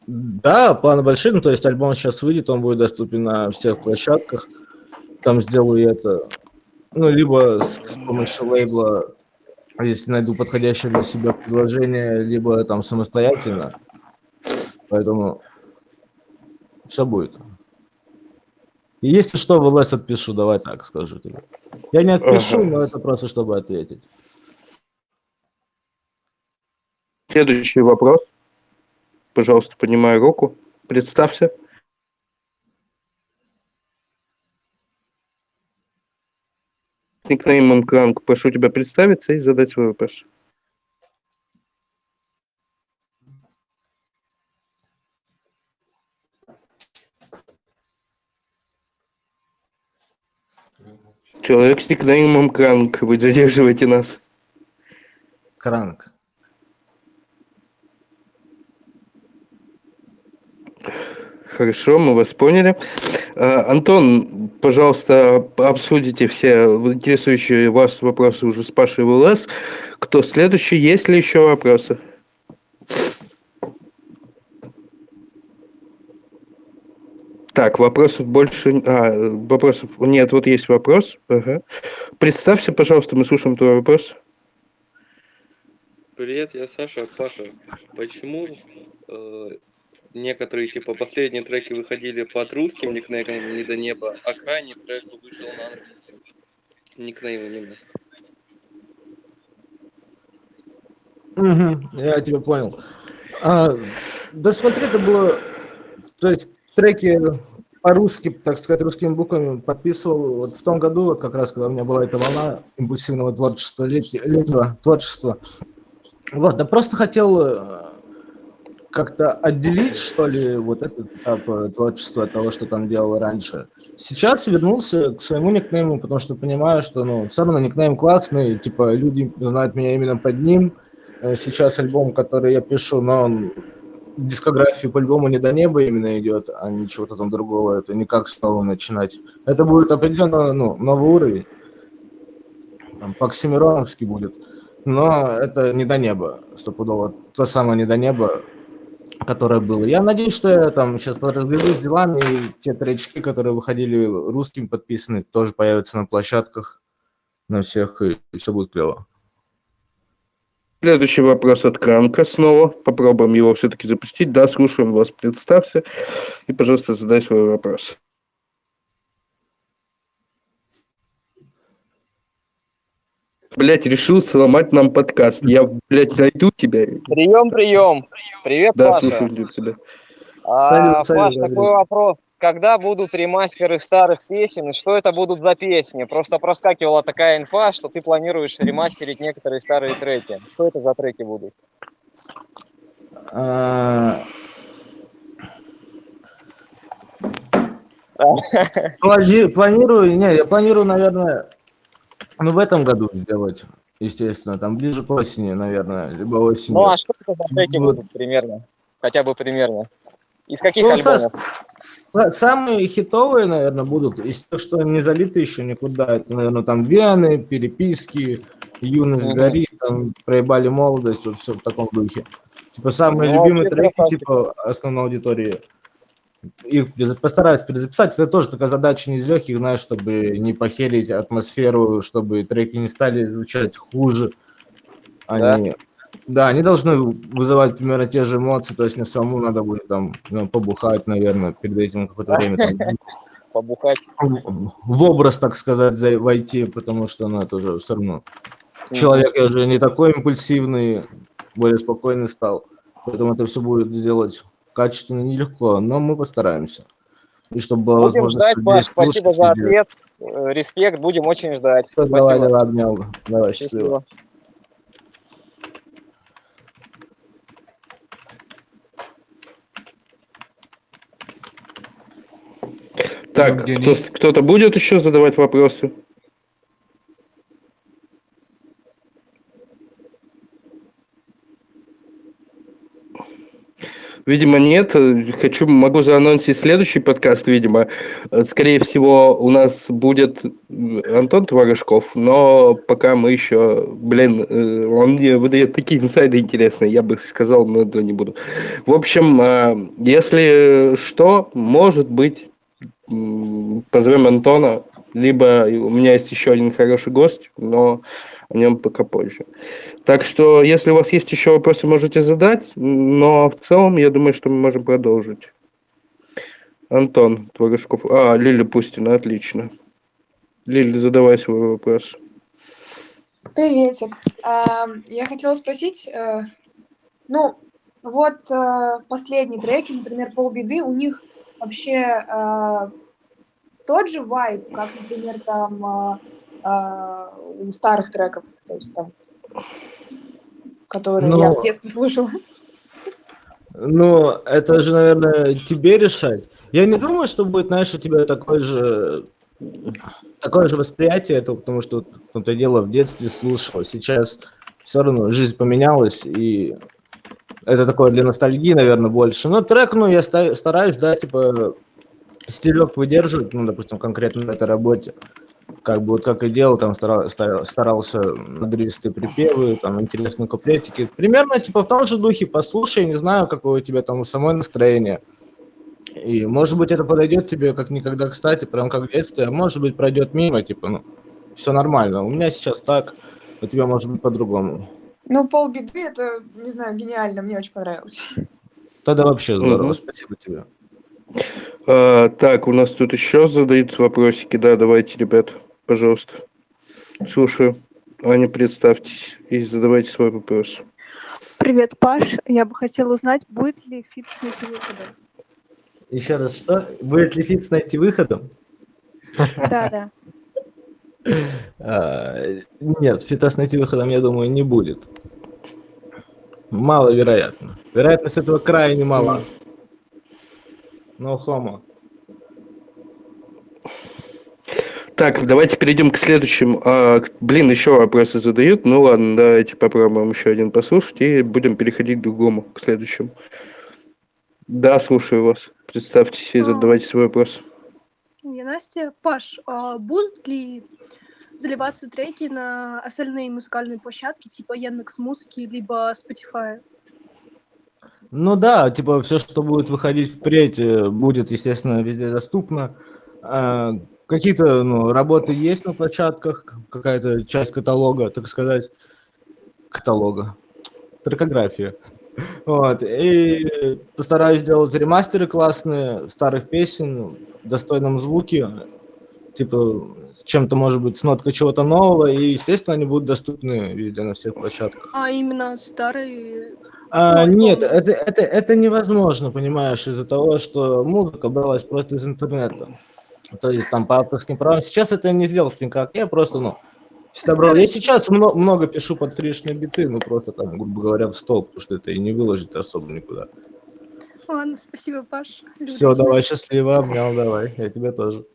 Да, планы большие, ну, то есть альбом сейчас выйдет, он будет доступен на всех площадках. Там сделаю это, ну, либо с с помощью лейбла, если найду подходящее для себя предложение, либо там самостоятельно. Поэтому все будет. И если что, в ЛС отпишу, давай так скажу тебе. Я не отпишу, Ага. но это просто чтобы ответить. Следующий вопрос. Пожалуйста, поднимай руку. Представься. Никнеймом Кранк. Прошу тебя представиться и задать свой вопрос. Человек с никнеймом Кранк. Вы задерживаете нас. Кранк. Хорошо, мы вас поняли. А, Антон, пожалуйста, обсудите все интересующие вас вопросы уже с Пашей в ЛС. Кто следующий? Есть ли еще вопросы? Так, вопросов больше... А, вопросов... Нет, вот есть вопрос. Ага. Представься, пожалуйста, мы слушаем твой вопрос. Привет, я Саша. Паша, почему э, некоторые, типа, последние треки выходили под русским никнеймом «Не до неба», а крайний трек вышел на английском никнеймом именно? Мгм, я тебя понял. А, да смотри, это было... То есть треки по-русски, так сказать, русскими буквами подписывал вот в том году, вот как раз, когда у меня была эта волна импульсивного творчества, лет- летнего творчества. Вот, да просто хотел э, как-то отделить, что ли, вот этот этап творчества от того, что там делал раньше. Сейчас вернулся к своему никнейму, потому что понимаю, что, ну, все равно никнейм классный, типа, люди знают меня именно под ним. Э, Сейчас альбом, который я пишу, но он в дискографии по альбому не до неба именно идет, а не чего-то там другого. Это не как снова начинать. Это будет определенно, ну, новый уровень. Там, по-оксимироновски будет. Но это не до неба, стопудово. То самое не до неба, которое было. Я надеюсь, что я там сейчас подразгребу с делами, и те тречки, которые выходили русским подписаны, тоже появятся на площадках на всех, и, все будет клево. Следующий вопрос от Кранка снова. Попробуем его все-таки запустить. Да, слушаем вас. Представься. И, пожалуйста, задай свой вопрос. Блять, решил сломать нам подкаст. Я, блядь, найду тебя. Прием, прием. Привет, Да, Паша. слушаю тебя. А, Салют, салют, Паш, такой вопрос. Когда будут ремастеры старых песен и что это будут за песни? Просто проскакивала такая инфа, что ты планируешь ремастерить некоторые старые треки. Что это за треки будут? А, плани- Планирую, не, я планирую, наверное, ну, в этом году сделать, естественно, там ближе к осени, наверное, либо осенью. Ну а что это за треки Вот. будут примерно? Хотя бы примерно. Из каких Ну, альбомов? Са- Самые хитовые, наверное, будут из тех, что не залиты еще никуда. Это, наверное, там Вены, переписки, юность горит, там проебали молодость, вот все в таком духе. Типа самые Ну, любимые треки, типа основной аудитории. Их постараюсь перезаписать. Это тоже такая задача не из легких, знаешь, чтобы не похерить атмосферу, чтобы треки не стали звучать хуже. Они, да, они должны вызывать примерно те же эмоции, то есть мне самому надо будет там ну, побухать, наверное, перед этим какое-то время там, Побухать. в, образ, так сказать, за- войти, потому что ну, это уже все равно. Человек я уже не такой импульсивный, более спокойный стал. Поэтому это все будет сделать качественно нелегко, но мы постараемся. И чтобы была Будем ждать, Паш. Спасибо за ответ. Э, Респект, будем очень ждать. Всё, Давай, Спасибо. давай, обнял. Давай, счастливо. Счастливо. Так, кто-то будет еще задавать вопросы? Видимо, нет. Хочу, могу заанонсить следующий подкаст, видимо. Скорее всего, у нас будет Антон Творожков, но пока мы еще... Блин, э, он мне выдает такие инсайды интересные, я бы сказал, но это не буду. В общем, э, если что, может быть, позовем Антона, либо у меня есть еще один хороший гость, но о нем пока позже. Так что, если у вас есть еще вопросы, можете задать, но в целом, я думаю, что мы можем продолжить. Антон Творожков. А, Лиля Пустина, отлично. Лиля, задавай свой вопрос. Приветик. Ам, Я хотела спросить, э, ну, вот э, последние треки, например, «Полбеды», у них вообще э, тот же вайб, как, например, там э, у старых треков, то есть там, которые я Ну, в детстве слушала. Ну, это же, наверное, тебе решать. Я не думаю, что будет, знаешь, у тебя такое же такое же восприятие этого, потому что вот, то дело в детстве слушал. Сейчас все равно жизнь поменялась, и это такое для ностальгии, наверное, больше. Но трек, ну, я ста- стараюсь, да, типа, стилек выдерживать, ну, допустим, конкретно на этой работе. Как бы вот как и делал, там стара- ста- старался надрывистые припевы, там интересные куплетики. Примерно типа в том же духе послушай, не знаю, какое у тебя там самое настроение. И может быть это подойдет тебе как никогда кстати, прям как в детстве, а может быть пройдет мимо, типа, ну, все нормально. У меня сейчас так, у тебя может быть по-другому. Ну, «Полбеды» — это, не знаю, гениально, мне очень понравилось. Тогда вообще здорово, Мгм. спасибо тебе. А, так, у нас тут еще задаются вопросики. Да, давайте, ребят, пожалуйста. Слушаю. Аня, представьтесь и задавайте свой вопрос. Привет, Паш. Я бы хотела узнать, будет ли фит с найти выходом. Еще раз, что? Будет ли фит найти выходом? Да, да. А, Нет, фита с найти выходом, я думаю, не будет. Маловероятно. Вероятность этого крайне мала. Но хомо. Так, давайте перейдем к следующему. А, блин, еще вопросы задают. Ну ладно, давайте попробуем еще один послушать и будем переходить к другому, к следующему. Да, слушаю вас. Представьтесь и А. задавайте свой вопрос. Я Настя. Паш, а будут ли заливаться треки на остальные музыкальные площадки, типа Яндекс Музыки, либо Spotify? Ну да, типа все, что будет выходить впредь, э, будет, естественно, везде доступно. А, Какие-то ну, работы есть на площадках, какая-то часть каталога, так сказать, каталога, трекография. Вот. И постараюсь сделать ремастеры классные старых песен в достойном звуке, типа с чем-то, может быть, с ноткой чего-то нового, и, естественно, они будут доступны везде на всех площадках. А именно старые... А, Ну, нет, это, это, это невозможно, понимаешь, из-за того, что музыка бралась просто из интернета. То есть там по авторским правам. Сейчас это не сделать никак. Я просто, ну, всегда брал. Я сейчас мно- много пишу под фришные биты, ну просто там, грубо говоря, в стол, потому что это и не выложить особо никуда. Ладно, спасибо, Паш. Люблю Все, тебя. давай, счастливо, обнял, давай. Я тебя тоже.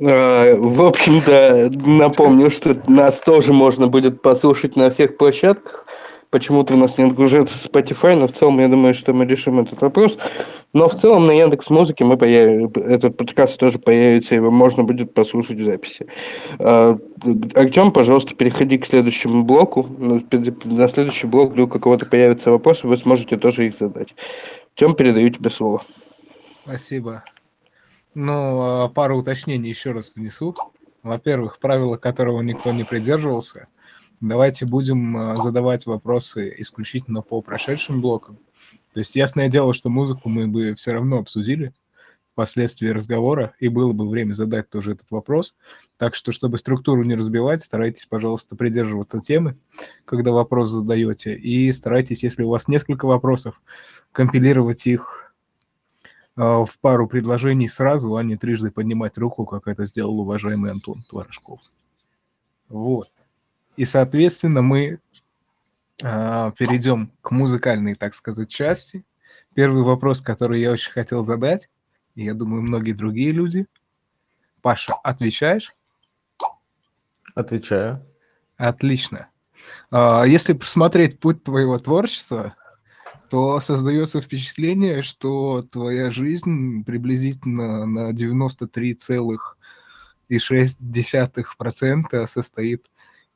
А, В общем-то, напомню, что нас тоже можно будет послушать на всех площадках. Почему-то у нас не отгружается Spotify, но в целом я думаю, что мы решим этот вопрос. Но в целом на Яндекс Музыке мы появ... этот подкаст тоже появится, его можно будет послушать в записи. А, Артем, пожалуйста, переходи к следующему блоку. На на следующий блок вдруг у кого-то появятся вопросы, вы сможете тоже их задать. Артем, передаю тебе слово. Спасибо. Ну, а, пару уточнений еще раз внесу. Во-первых, правило которого никто не придерживался. Давайте будем а, задавать вопросы исключительно по прошедшим блокам. То есть ясное дело, что музыку мы бы все равно обсудили впоследствии разговора, и было бы время задать тоже этот вопрос. Так что, чтобы структуру не разбивать, старайтесь, пожалуйста, придерживаться темы, когда вопрос задаете, и старайтесь, если у вас несколько вопросов, компилировать их э, в пару предложений сразу, а не трижды поднимать руку, как это сделал уважаемый Антон Творожков. Вот. И, соответственно, мы а, перейдем к музыкальной, так сказать, части. Первый вопрос, который я очень хотел задать, и я думаю, многие другие люди. Паша, отвечаешь? Отвечаю. Отлично. А, Если посмотреть путь твоего творчества, то создается впечатление, что твоя жизнь приблизительно на 93,6% состоит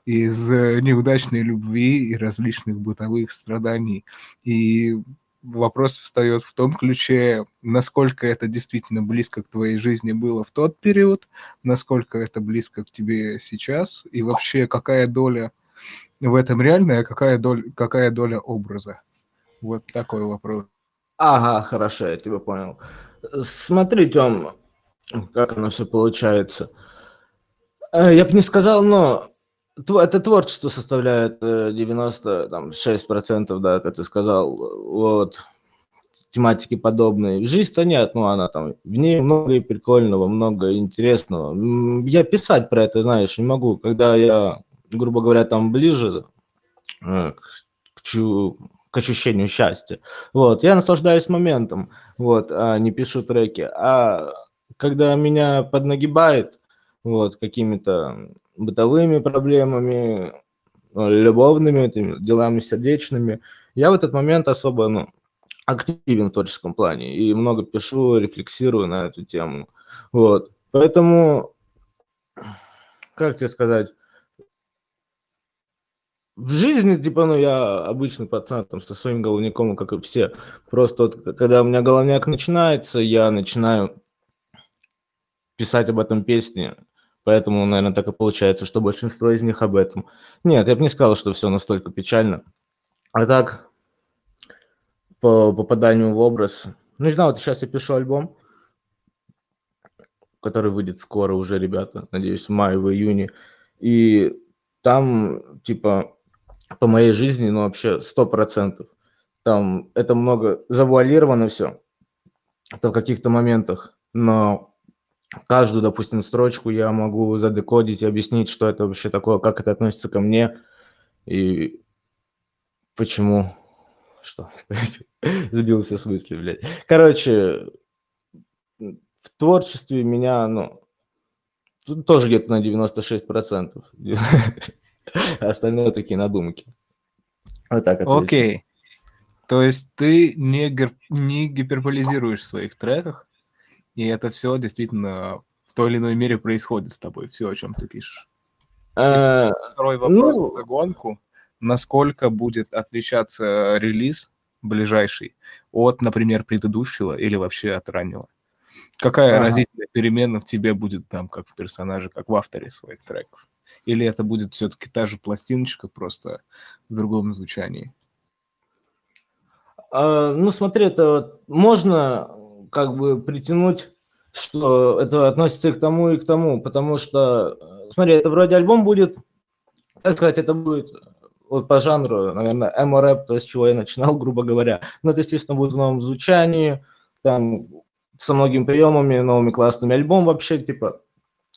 из э, неудачной любви и различных бытовых страданий. И вопрос встает в том ключе, насколько это действительно близко к твоей жизни было в тот период, насколько это близко к тебе сейчас, и вообще какая доля в этом реальная, а какая доля, какая доля образа. Вот такой вопрос. Ага, хорошо, я тебя понял. Смотри, Тём, как оно все получается. Э, Я бы не сказал, но Это творчество составляет э, 96%, да, как ты сказал, вот, тематики подобные. Жизнь-то нет, ну, она там, в ней много и прикольного, много интересного. Я писать про это, знаешь, не могу. Когда я, грубо говоря, там ближе э, к чу- к ощущению счастья, вот, я наслаждаюсь моментом, вот, а не пишу треки. А когда меня поднагибает, вот, какими-то бытовыми проблемами, э, любовными этими делами сердечными. Я в этот момент особо ну, активен в творческом плане и много пишу, рефлексирую на эту тему. Вот. Поэтому, как тебе сказать, в жизни, типа, ну, я обычный пацан там со своим головником, как и все. Просто вот, когда у меня головняк начинается, я начинаю писать об этом песни. Поэтому, наверное, так и получается, что большинство из них об этом. Нет, я бы не сказал, что все настолько печально. А так, по попаданию в образ. Ну, не знаю, вот сейчас я пишу альбом, который выйдет скоро уже, ребята, надеюсь, в мае, в июне. И там, типа, по моей жизни, ну, вообще, сто процентов. Там это много завуалировано все. Это в каких-то моментах. Но каждую, допустим, строчку я могу задекодить и объяснить, что это вообще такое, как это относится ко мне и почему. Что? Сбился с мысли, блядь. Короче, в творчестве меня, ну, тоже где-то на 96%. А Остальное такие надумки. Вот так. Окей. То есть ты не, гер- не гиперболизируешь в своих треках, и это все действительно в той или иной мере происходит с тобой, все, о чем ты пишешь. Э, Второй вопрос ну- на гонку. Насколько будет отличаться релиз ближайший от, например, предыдущего или вообще от раннего? Какая Ага. разительная перемена в тебе будет там, как в персонаже, как в авторе своих треков? Или это будет все-таки та же пластиночка, просто в другом звучании? А, ну, смотри, это вот можно как бы притянуть, что это относится и к тому, и к тому, потому что, э, смотри, это вроде альбом будет, так сказать, это будет вот по жанру, наверное, эмо-рэп, то, с чего я начинал, грубо говоря. Но это, естественно, будет в новом звучании, там, со многими приемами, новыми классными альбом вообще, типа,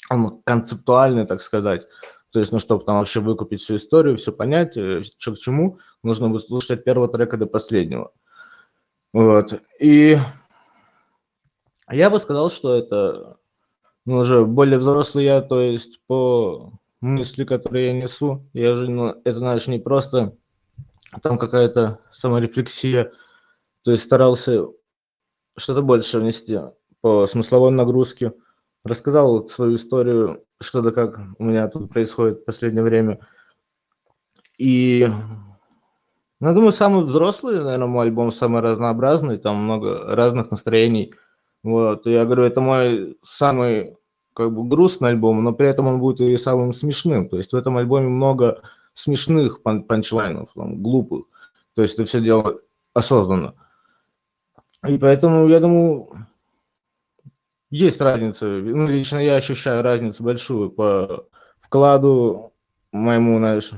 он концептуальный, так сказать. То есть, ну, чтобы там вообще выкупить всю историю, все понять, что к чему, нужно будет слушать от первого трека до последнего. Вот. И я бы сказал, что это ну, уже более взрослый я, то есть по мысли, которые я несу, я же, ну, это, знаешь, не просто там какая-то саморефлексия, то есть старался что-то больше внести по смысловой нагрузке. Рассказал вот свою историю, что да как у меня тут происходит в последнее время. И, ну, думаю, самый взрослый, наверное, мой альбом самый разнообразный, там много разных настроений. Вот, я говорю, это мой самый как бы грустный альбом, но при этом он будет и самым смешным. То есть в этом альбоме много смешных пан- панчлайнов, там, глупых. То есть это все дело осознанно. И поэтому, я думаю, есть разница. Ну, лично я ощущаю разницу большую по вкладу моему, знаешь,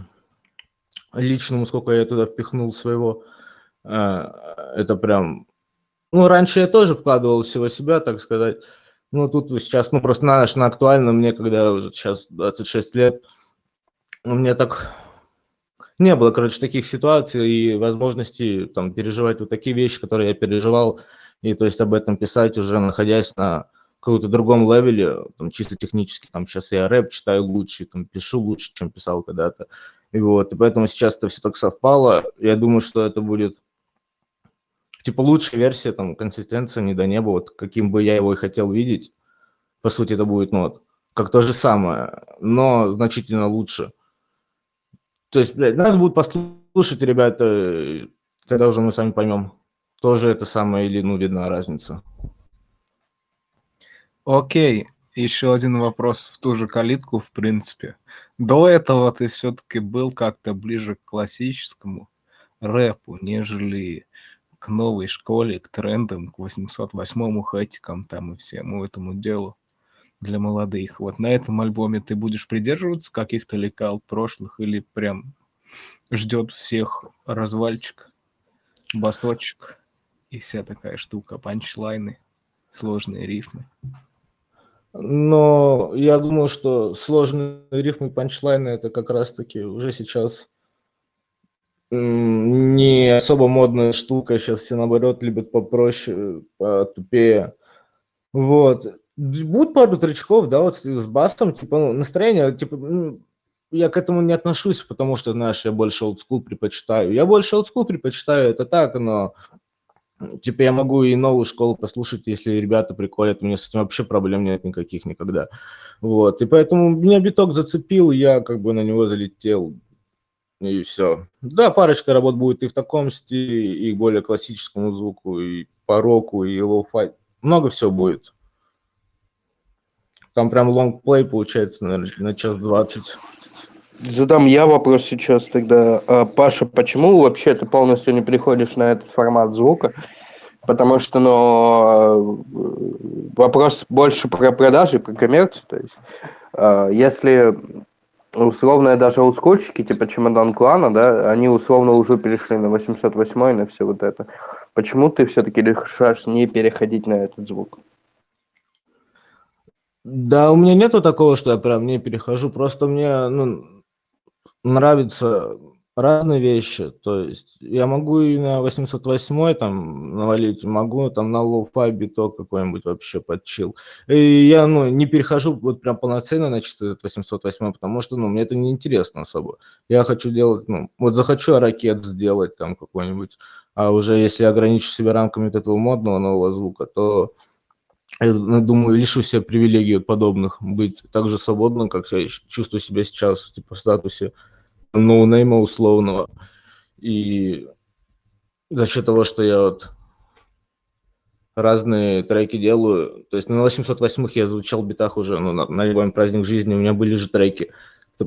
личному, сколько я туда впихнул своего. А, Это прям... Ну, раньше я тоже вкладывал всего себя, так сказать. Ну, тут сейчас, ну, просто на, на актуально мне, когда уже сейчас 26 лет, у меня так не было, короче, таких ситуаций и возможности там переживать вот такие вещи, которые я переживал, и то есть об этом писать уже находясь на каком-то другом левеле, там, чисто технически, там, сейчас я рэп читаю лучше, там, пишу лучше, чем писал когда-то, и вот, и поэтому сейчас это все так совпало, я думаю, что это будет, типа, лучшая версия, там, консистенция не до неба, вот, каким бы я его и хотел видеть, по сути, это будет, ну, вот, как то же самое, но значительно лучше, то есть, блядь, надо будет послушать, ребята, тогда уже мы сами поймем, тоже это самое или, ну, видна разница. Окей, еще один вопрос в ту же калитку, в принципе. До этого ты все-таки был как-то ближе к классическому рэпу, нежели к новой школе, к трендам, к 808-му хэтикам там и всему этому делу для молодых. Вот на этом альбоме ты будешь придерживаться каких-то лекал прошлых или прям ждет всех развальчик, басочек и вся такая штука, панчлайны, сложные рифмы. Но я думаю, что сложные рифмы панчлайны это как раз-таки уже сейчас не особо модная штука. Сейчас все наоборот любят попроще, потупее. Вот. Д- Будет пару тречков, да, вот с басом, типа, ну, настроение, типа, ну, я к этому не отношусь, потому что, знаешь, я больше олдскул предпочитаю. Я больше олдскул предпочитаю, это так, но Типа я могу и новую школу послушать, если ребята приколят, у меня с этим вообще проблем нет никаких никогда. Вот, и поэтому меня биток зацепил, я как бы на него залетел, и все. Да, парочка работ будет и в таком стиле, и более классическому звуку, и по року, и лоу-фай. Много всего будет. Там прям лонгплей получается, наверное, на час двадцать. Задам я вопрос сейчас тогда. А, Паша, почему вообще ты полностью не приходишь на этот формат звука? Потому что, ну, вопрос больше про продажи, про коммерцию. То есть, э, если условно даже олдскульщики, типа Чемодан Клана, да, они условно уже перешли на 808 на все вот это. Почему ты все-таки решаешь не переходить на этот звук? Да, у меня нету такого, что я прям не перехожу. Просто мне ну, нравятся разные вещи. То есть я могу и на 808 там навалить, могу там на лоу-фай биток какой-нибудь вообще под чил. И я ну, не перехожу вот прям полноценно на чисто этот 808, потому что ну, мне это не интересно особо. Я хочу делать, ну, вот захочу ракет сделать там какой-нибудь, а уже если ограничу себя рамками вот этого модного нового звука, то я ну, думаю, лишу себя привилегий подобных, быть так же свободным, как я чувствую себя сейчас, типа в статусе ноунейма условного. И за счет того, что я вот разные треки делаю, то есть на 808 я звучал в битах уже, ну, на, на любой праздник жизни у меня были же треки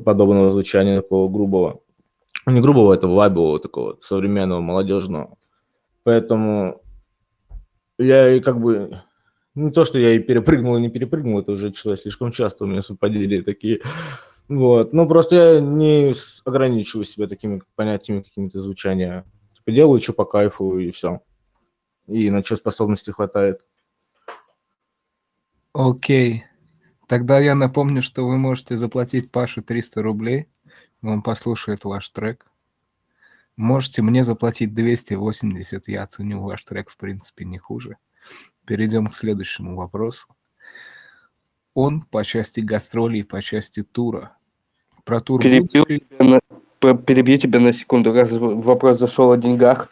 подобного звучания, такого грубого. Не грубого, это вайбового, такого современного, молодежного. Поэтому я и как бы не то, что я и перепрыгнул, и не перепрыгнул, это уже началось слишком часто у меня совпадения такие. Вот. Ну, просто я не ограничиваю себя такими понятиями какими-то звучания. Типа делаю что по кайфу, и все. И на что способности хватает. Окей. Тогда я напомню, что вы можете заплатить Паше 300 рублей. Он послушает ваш трек. Можете мне заплатить 280. Я оценю ваш трек, в принципе, не хуже. Перейдем к следующему вопросу. Он по части гастролей, по части тура. Про тур Перебью будет тебя на, перебью тебя на секунду, раз вопрос зашел о деньгах.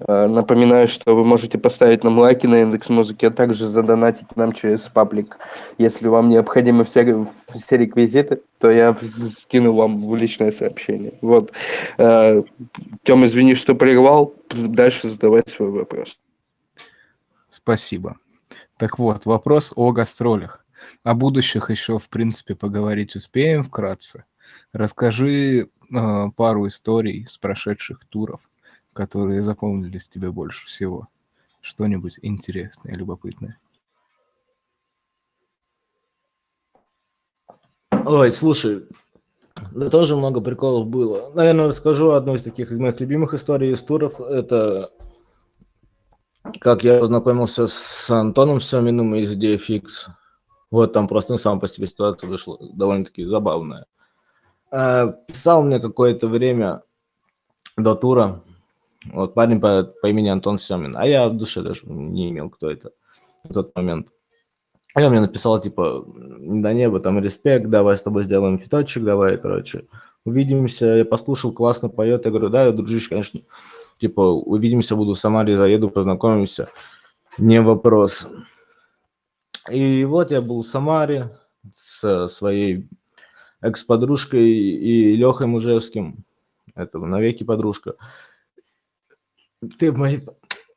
Э, Напоминаю, что вы можете поставить нам лайки на индекс музыки, а также задонатить нам через паблик. Если вам необходимы все, все реквизиты, то я скину вам в личное сообщение. Вот. Тем, извини, что прервал. Дальше задавай свой вопрос. Спасибо. Так вот, вопрос о гастролях. О будущих еще, в принципе, поговорить успеем вкратце. Расскажи э, пару историй с прошедших туров, которые запомнились тебе больше всего. Что-нибудь интересное, любопытное. Ой, слушай, да тоже много приколов было. Наверное, расскажу одну из таких из моих любимых историй из туров. Это как я познакомился с Антоном Семиным из Фикс. Вот там просто ну, сама по себе ситуация вышла довольно-таки забавная. Э, писал мне какое-то время до тура вот парень по, по имени Антон Семин, а я в душе даже не имел, кто это в тот момент. И он мне написал, типа, до неба, там, респект, давай с тобой сделаем фиточек, давай, короче, увидимся. Я послушал, классно поет. Я говорю, да, дружище, конечно, типа, увидимся, буду в Самаре, заеду, познакомимся. Не вопрос. И вот я был в Самаре с своей экс-подружкой и Лехой Мужевским. Это навеки подружка. Ты мой...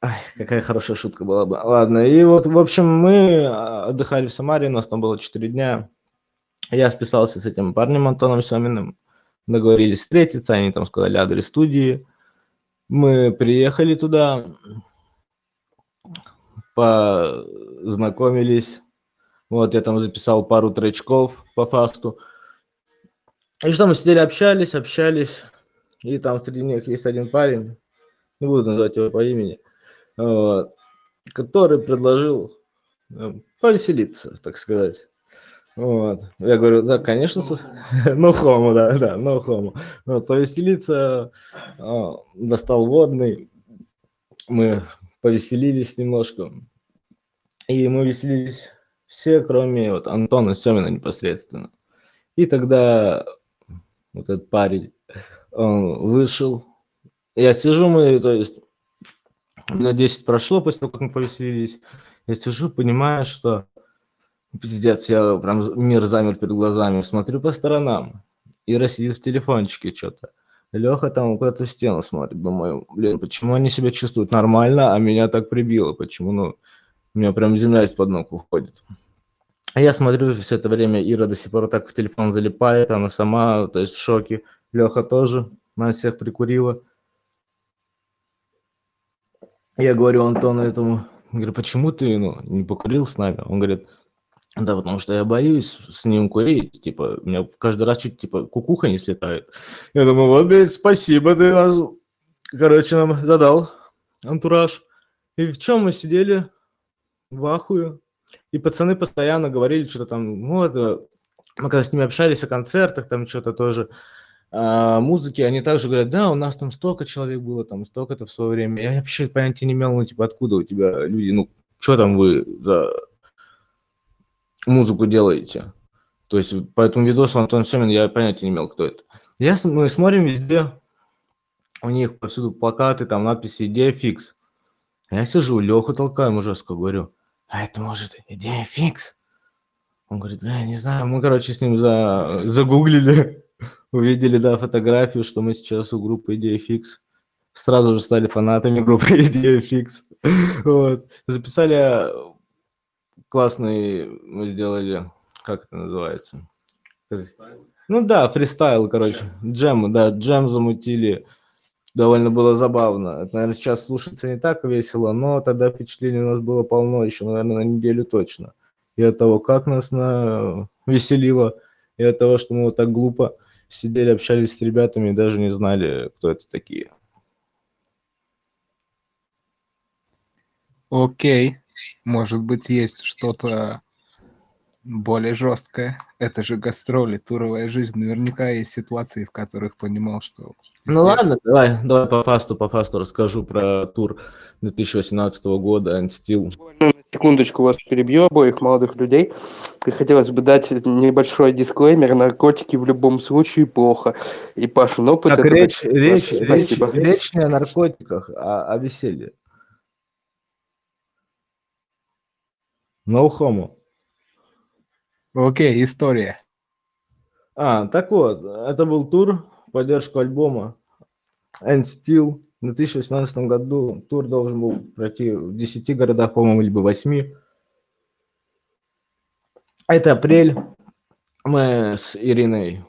Ай, какая хорошая шутка была бы. Ладно, и вот, в общем, мы отдыхали в Самаре, у нас там было 4 дня. Я списался с этим парнем Антоном Семиным. Договорились встретиться, они там сказали адрес студии. Мы приехали туда, познакомились. Вот, я там записал пару тречков по фасту. И что мы сидели, общались, общались. И там среди них есть один парень, не буду называть его по имени, вот, который предложил э, повеселиться, так сказать. Вот. Я говорю, да, конечно, ну хому, да, да, ну хому. Вот, повеселиться, а, достал водный, мы повеселились немножко, и мы веселились все, кроме вот Антона Семина непосредственно. И тогда вот этот парень он вышел, я сижу, мы, то есть, на 10 прошло после того, как мы повеселились. Я сижу, понимаю, что пиздец, я прям мир замер перед глазами. Смотрю по сторонам. Ира сидит в телефончике что-то. Леха там куда-то в стену смотрит. Думаю, блин, почему они себя чувствуют нормально, а меня так прибило? Почему, ну, у меня прям земля из-под ног уходит. А я смотрю, все это время Ира до сих пор так в телефон залипает, она сама, то есть в шоке. Леха тоже, нас всех прикурила. Я говорю Антону этому, говорю, почему ты ну, не покурил с нами? Он говорит, да, потому что я боюсь с ним курить, типа, у меня каждый раз чуть, типа, кукуха не слетает. Я думаю, вот, блядь, спасибо, ты нас, короче, нам задал антураж. И в чем мы сидели? В ахуе. И пацаны постоянно говорили что-то там, вот, мы когда с ними общались о концертах, там что-то тоже, а, музыки, они также говорят, да, у нас там столько человек было, там столько-то в свое время. Я вообще понятия не имел, ну, типа, откуда у тебя люди, ну, что там вы за музыку делаете? То есть по этому видосу Антон Семин я понятия не имел, кто это. Я, мы смотрим везде, у них повсюду плакаты, там надписи «Идея фикс». Я сижу, Леху толкаю мужеско, говорю, а это может идея фикс? Он говорит, да, я не знаю, мы, короче, с ним за... загуглили, увидели, да, фотографию, что мы сейчас у группы Идея Фикс. Сразу же стали фанатами группы Идея Фикс. Вот. Записали классный, мы сделали, как это называется? Ну да, фристайл, короче. Джем, да, джем замутили. Довольно было забавно. Это, наверное, сейчас слушаться не так весело, но тогда впечатлений у нас было полно, еще, наверное, на неделю точно. И от того, как нас на... веселило, и от того, что мы вот так глупо сидели, общались с ребятами и даже не знали, кто это такие. Окей. Может быть, есть что-то более жесткая. Это же гастроли, туровая жизнь. Наверняка есть ситуации, в которых понимал, что... Ну ладно, давай, давай по фасту, по фасту расскажу про тур 2018 года and Steel. На секундочку вас перебью, обоих молодых людей. И хотелось бы дать небольшой дисклеймер. Наркотики в любом случае плохо. И Пашин опыт... Так, это речь, так- речь, речь, Спасибо. речь не о наркотиках, а о веселье. No homo. Окей, история. А, так вот, это был тур в поддержку альбома And Steel. В 2018 году тур должен был пройти в 10 городах, по-моему, либо 8. Это апрель. Мы с Ириной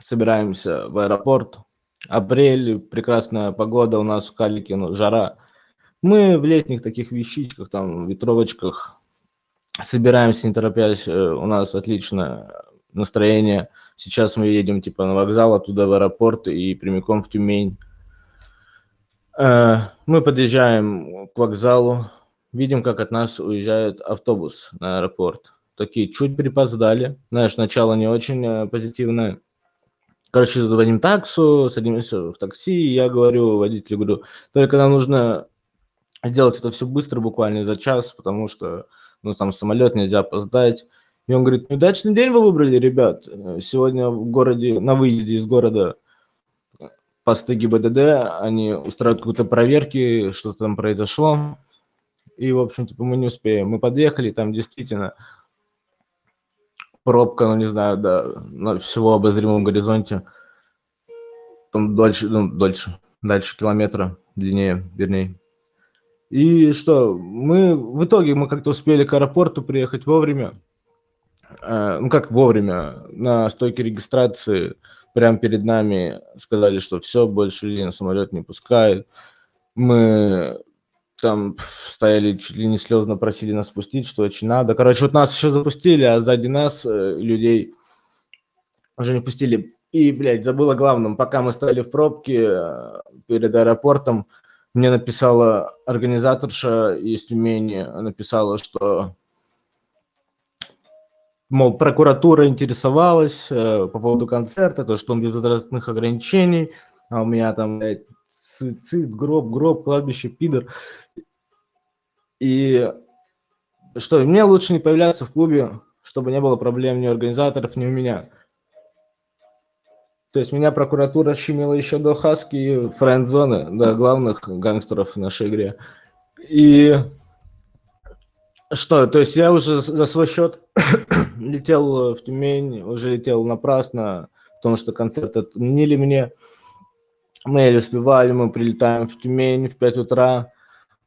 собираемся в аэропорт. Апрель, прекрасная погода у нас в Калике, ну, жара. Мы в летних таких вещичках, там, ветровочках собираемся, не торопясь. Э, У нас отличное настроение. Сейчас мы едем типа на вокзал, оттуда в аэропорт и прямиком в Тюмень. Э, Мы подъезжаем к вокзалу, видим, как от нас уезжает автобус на аэропорт. Такие чуть припоздали. Знаешь, начало не очень э, позитивное. Короче, звоним таксу, садимся в такси, я говорю водителю, говорю, только нам нужно сделать это все быстро, буквально за час, потому что, ну, там самолет нельзя опоздать. И он говорит, удачный день вы выбрали, ребят. Сегодня в городе, на выезде из города посты ГИБДД, они устраивают какие-то проверки, что там произошло. И, в общем, типа, мы не успеем. Мы подъехали, там действительно пробка, ну, не знаю, да, на всего обозримом горизонте. Там дольше, ну, дольше, дальше километра, длиннее, вернее. И что, мы в итоге мы как-то успели к аэропорту приехать вовремя. Э, ну как вовремя, на стойке регистрации прямо перед нами сказали, что все, больше людей на самолет не пускают. Мы там стояли, чуть ли не слезно просили нас спустить, что очень надо. Короче, вот нас еще запустили, а сзади нас э, людей уже не пустили. И, блядь, забыла о главном. Пока мы стояли в пробке э, перед аэропортом, мне написала организаторша из Тюмени, написала, что мол, прокуратура интересовалась э, по поводу концерта, то, что он без возрастных ограничений, а у меня там, блядь, суицид, гроб, гроб, кладбище, пидор. И что, мне лучше не появляться в клубе, чтобы не было проблем ни у организаторов, ни у меня. То есть меня прокуратура щемила еще до Хаски и френд-зоны, до главных гангстеров в нашей игре. И что, то есть я уже за свой счет летел в Тюмень, уже летел напрасно, потому что концерт отменили мне. Мы еле успевали, мы прилетаем в Тюмень в 5 утра,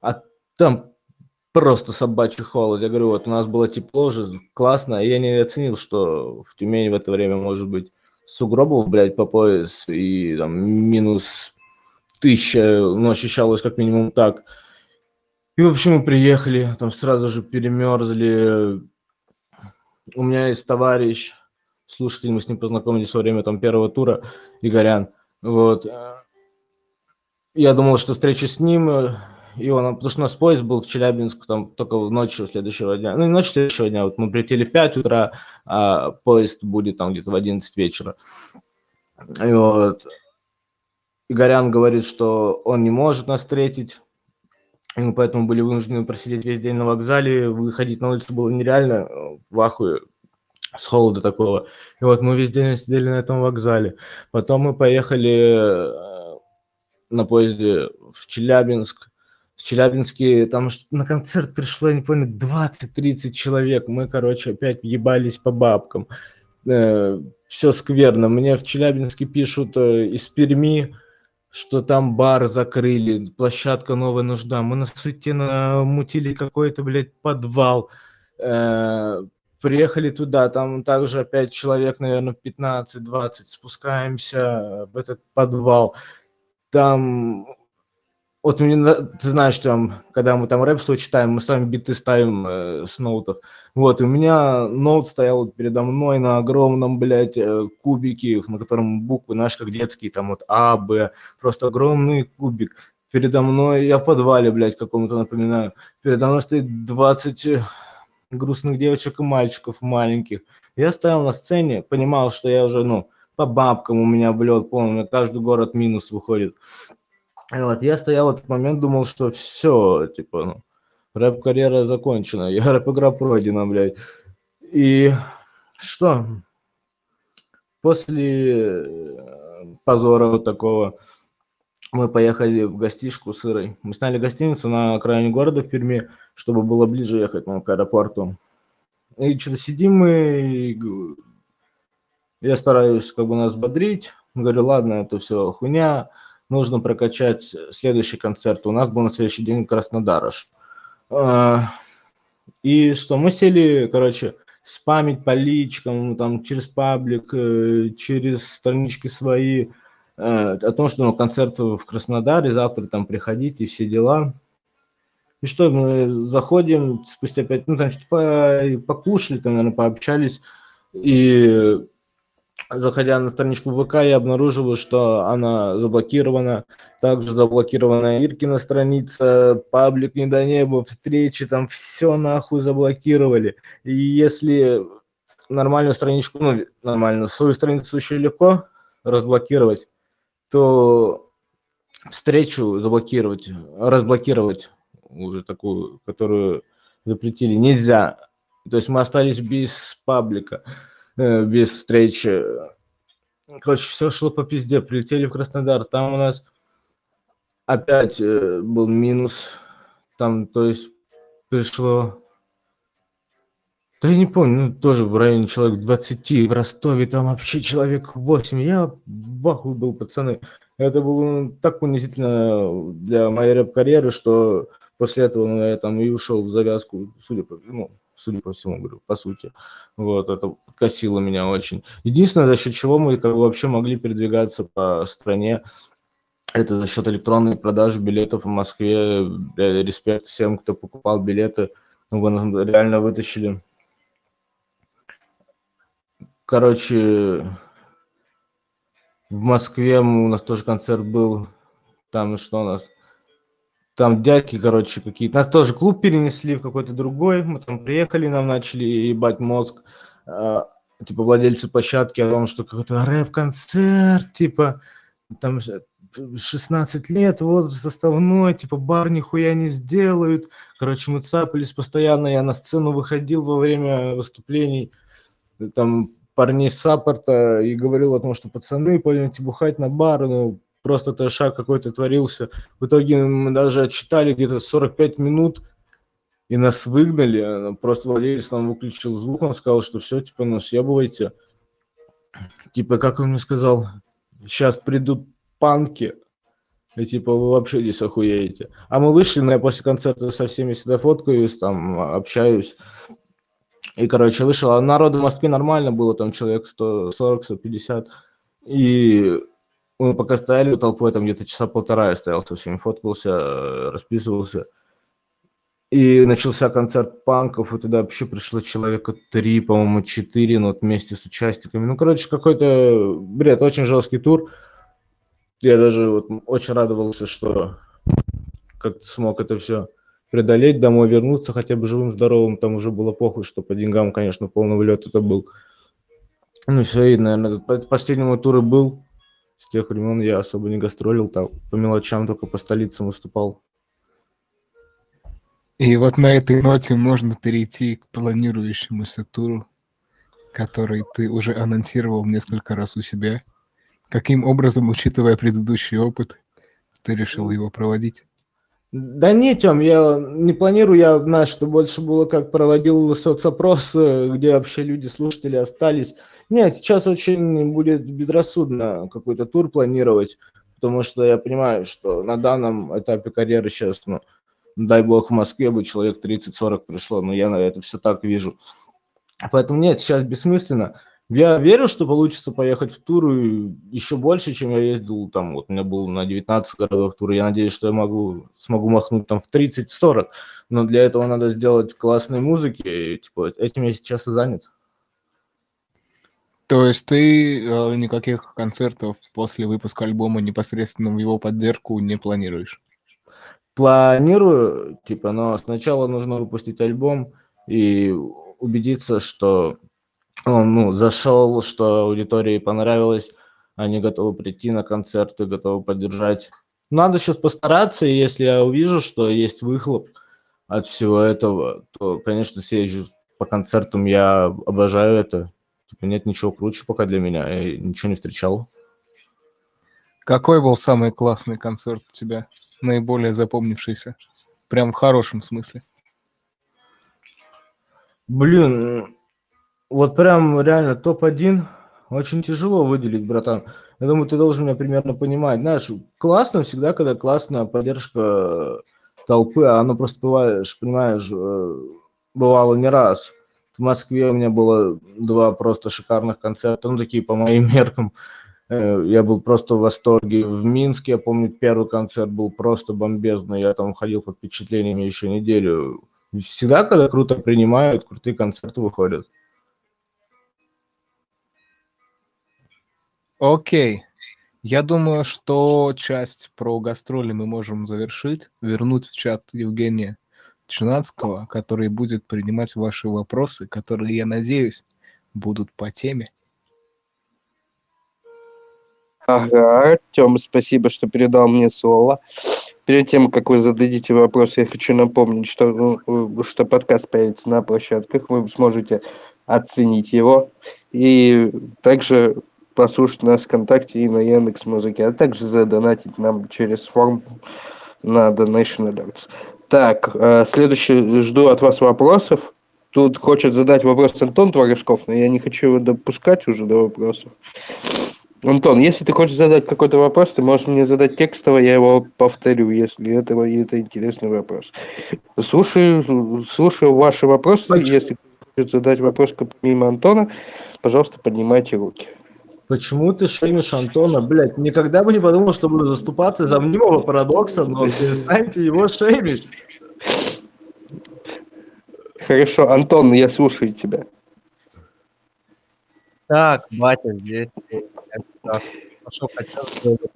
а там просто собачий холод. Я говорю, вот у нас было тепло же, классно, и я не оценил, что в Тюмени в это время может быть сугробов, блядь, по пояс, и там минус тысяча, ну, ощущалось как минимум так. И, в общем, мы приехали, там сразу же перемерзли. У меня есть товарищ, слушатель, мы с ним познакомились во время там первого тура, Игорян. Вот. Я думал, что встреча с ним, и он, потому что у нас поезд был в Челябинск там только ночью следующего дня. Ну, не ночью следующего дня, вот мы прилетели в 5 утра, а поезд будет там где-то в 11 вечера. И вот. Игорян говорит, что он не может нас встретить, и мы поэтому были вынуждены просидеть весь день на вокзале, выходить на улицу было нереально, в ахуе, с холода такого. И вот мы весь день сидели на этом вокзале. Потом мы поехали э, на поезде в Челябинск. В Челябинске там на концерт пришло, я не помню, 20-30 человек. Мы, короче, опять въебались по бабкам. все скверно. Мне в Челябинске пишут э, из Перми, что там бар закрыли, площадка новая нужда. Мы на суете намутили какой-то, блядь, подвал. Э, Приехали туда, там также опять человек, наверное, 15-20, спускаемся в этот подвал. Там, вот мне, ты знаешь, там, когда мы там рэп свой читаем, мы сами биты ставим э, с ноутов. Вот, и у меня ноут стоял вот передо мной на огромном, блядь, э, кубике, на котором буквы, знаешь, как детские, там вот А, Б, просто огромный кубик. Передо мной, я в подвале, блядь, какому-то напоминаю, передо мной стоит 20 грустных девочек и мальчиков маленьких. Я стоял на сцене, понимал, что я уже, ну, по бабкам у меня влет полный, каждый город минус выходит. Вот я стоял в этот момент, думал, что все, типа, ну, рэп-карьера закончена, я рэп-игра пройдена, блядь. И что? После э, позора вот такого мы поехали в гостишку с Ирой. Мы сняли гостиницу на окраине города в Перми, чтобы было ближе ехать ну, к аэропорту. И что-то сидим мы, и я стараюсь как бы нас бодрить. Говорю, ладно, это все хуйня, нужно прокачать следующий концерт. У нас был на следующий день Краснодар аж. А, И что, мы сели, короче, спамить по личкам, там, через паблик, э, через странички свои, э, о том, что ну, концерт в Краснодаре, завтра там приходите, все дела. И что, мы заходим, спустя пять, ну, там что-то по- покушали, там, наверное, пообщались, и заходя на страничку ВК, я обнаруживаю, что она заблокирована, также заблокирована Иркина страница, паблик не до неба, встречи, там все нахуй заблокировали. И если нормальную страничку, ну, нормальную, свою страницу еще легко разблокировать, то встречу заблокировать, разблокировать уже такую, которую запретили, нельзя. То есть мы остались без паблика, без встречи. Короче, все шло по пизде. Прилетели в Краснодар. Там у нас опять э, был минус. Там, то есть, пришло... Да я не помню, ну, тоже в районе человек 20, в Ростове там вообще человек 8. Я в ахуе был, пацаны. Это было ну, так унизительно для моей рэп-карьеры, что после этого ну, я там и ушел в завязку, судя по, ну, судя по всему, говорю, по сути. Вот, это подкосило меня очень. Единственное, за счет чего мы как бы, вообще могли передвигаться по стране, это за счет электронной продажи билетов в Москве. Бля, Респект всем, кто покупал билеты. Ну, Вы нас реально вытащили. Короче, в Москве у нас тоже концерт был. Там что у нас? Там дядьки, короче, какие-то. Нас тоже клуб перенесли в какой-то другой. Мы там приехали, нам начали ебать мозг. а, типа владельцы площадки о том, что какой-то рэп-концерт, типа там же 16 лет, возраст составной, типа бар нихуя не сделают. Короче, мы цапались постоянно, я на сцену выходил во время выступлений, там парней саппорта и говорил о том, что пацаны, пойдемте бухать на бар, ну, просто трешак какой-то творился. В итоге мы даже отчитали где-то 45 минут, и нас выгнали. а, Просто владелец нам выключил звук, он сказал, что все, типа, ну, съебывайте. Типа, как он мне сказал, сейчас придут панки, и типа вы вообще здесь охуеете. А мы вышли, но я после концерта со всеми всегда фоткаюсь, там общаюсь. И, короче, вышел. А народу в Москве нормально было, там человек 140-150. И мы пока стояли толпой, там где-то часа полтора я стоял со всеми, фоткался, э, расписывался. И начался концерт панков, и туда вообще пришло человека три, по-моему, четыре, ну, вот вместе с участниками. Ну, короче, какой-то бред, очень жесткий тур. Я даже вот очень радовался, что как-то смог это все преодолеть, домой вернуться хотя бы живым, здоровым. Там уже было похуй, что по деньгам, конечно, полный влет это был. Ну, все, и, наверное, по последнему туру был. С тех времен я особо не гастролил, там по мелочам только по столицам выступал. И вот на этой ноте можно перейти к планирующемуся туру, который ты уже анонсировал несколько раз у себя. Каким образом, учитывая предыдущий опыт, ты решил его проводить? Да не, Тём, я не планирую, я, знаешь, что больше было как проводил соцопрос, э, где вообще люди, слушатели остались. Нет, сейчас очень будет безрассудно какой-то тур планировать, потому что я понимаю, что на данном этапе карьеры сейчас, ну, дай бог, в Москве бы человек 30-40 пришло, но я на это все так вижу. Поэтому нет, сейчас бессмысленно. Я верю, что получится поехать в тур еще больше, чем я ездил. Там вот у меня был на 19 городов тур. Я надеюсь, что я могу, смогу махнуть там в 30-40. Но для этого надо сделать классные музыки. И, типа, этим я сейчас и занят. То есть ты э, никаких концертов после выпуска альбома непосредственно в его поддержку не планируешь? Планирую, типа, но сначала нужно выпустить альбом. и убедиться, что он ну, зашел, что аудитории понравилось, они готовы прийти на концерты, готовы поддержать. Надо сейчас постараться, и если я увижу, что есть выхлоп от всего этого, то, конечно, съезжу по концертам, я обожаю это. Типа нет ничего круче пока для меня, я ничего не встречал. Какой был самый классный концерт у тебя? Наиболее запомнившийся? Прям в хорошем смысле. Блин, вот прям реально топ-1 очень тяжело выделить, братан. Я думаю, ты должен меня примерно понимать. Знаешь, классно всегда, когда классная поддержка толпы, а оно просто бываешь, понимаешь, э, бывало не раз. В Москве у меня было два просто шикарных концерта, ну, такие по моим меркам. Э, Я был просто в восторге. В Минске, я помню, первый концерт был просто бомбезный. Я там ходил под впечатлениями еще неделю. Всегда, когда круто принимают, крутые концерты выходят. Окей. Я думаю, что часть про гастроли мы можем завершить, вернуть в чат Евгения Чинацкого, который будет принимать ваши вопросы, которые, я надеюсь, будут по теме. Ага, Артем, спасибо, что передал мне слово. Перед тем, как вы зададите вопрос, я хочу напомнить, что, ну, что подкаст появится на площадках, вы сможете оценить его и также послушать нас ВКонтакте и на Яндекс Музыке, а также задонатить нам через форму на Donation Alerts. Так, э, следующий, жду от вас вопросов. Тут хочет задать вопрос Антон Творожков, но я не хочу его допускать уже до вопросов. Антон, если ты хочешь задать какой-то вопрос, ты можешь мне задать текстово, я его повторю, если это, это интересный вопрос. Слушаю, слушаю ваши вопросы. Почему? Если хочешь задать вопрос помимо Антона, пожалуйста, поднимайте руки. Почему ты шеймишь Антона? Блять, никогда бы не подумал, что буду заступаться за мнимого парадокса, но перестаньте его шеймить. Хорошо, Антон, я слушаю тебя. Так, батя здесь. Так, что хотел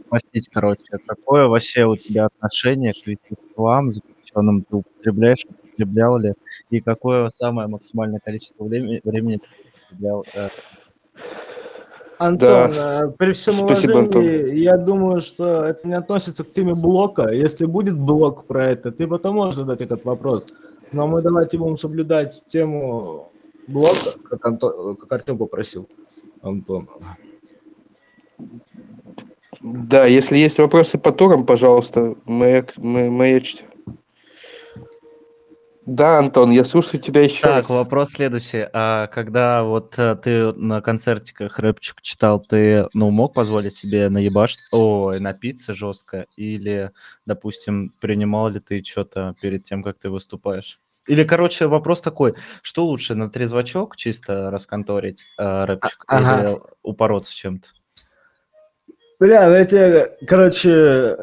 спросить, короче, какое вообще у тебя отношение к веществам, запрещенным ты употребляешь, употреблял ли, и какое самое максимальное количество времени, времени ты употреблял? э, Антон, Да, э, при всем спасибо, уважении, я думаю, что это не относится к теме блока. Если будет блок про это, ты потом можешь задать этот вопрос. Но мы давайте будем соблюдать тему блока, как, Антон, как Артем попросил. Антон. Да, если есть вопросы по турам, пожалуйста, маяк, ма- маячьте. Да, Антон, я слушаю тебя еще Так, раз. вопрос следующий. А когда вот э, ты на концертиках рэпчик читал, ты, ну, мог позволить себе наебашить, ой, напиться жестко? Или, допустим, принимал ли ты что-то перед тем, как ты выступаешь? Или, короче, вопрос такой, что лучше, на трезвачок чисто расконторить э, рэпчик А- ага. или упороться чем-то? Бля, ну я тебе, короче,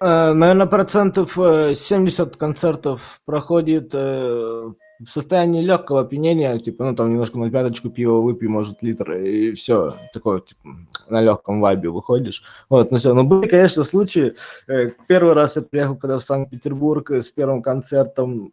наверное, процентов э, 70 концертов проходит э, в состоянии легкого опьянения, типа, ну, там немножко на пяточку пива выпей, может, литр, и все, такое, типа, на легком вайбе выходишь. Вот, ну все, ну, были, конечно, случаи. Э, Первый раз я приехал, когда в Санкт-Петербург э, с первым концертом,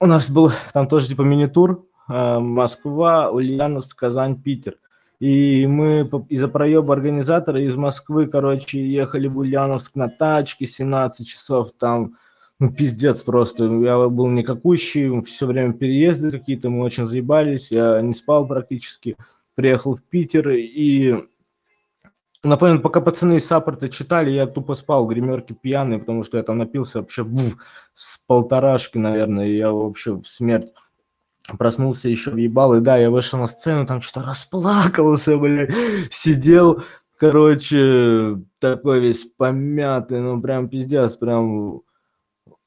у нас был там тоже, типа, мини-тур, э, Москва, Ульяновск, Казань, Питер. И мы из-за проеба организатора из Москвы, короче, ехали в Ульяновск на тачке 17 часов там. Ну, пиздец просто. Я был никакущий, все время переезды какие-то, мы очень заебались, я не спал практически. Приехал в Питер и... Напомню, пока пацаны из саппорта читали, я тупо спал в гримерке пьяный, потому что я там напился вообще буф, с полторашки, наверное, и я вообще в смерть проснулся еще въебал, и да, я вышел на сцену, там что-то расплакался, блядь, сидел, короче, такой весь помятый, ну, прям пиздец, прям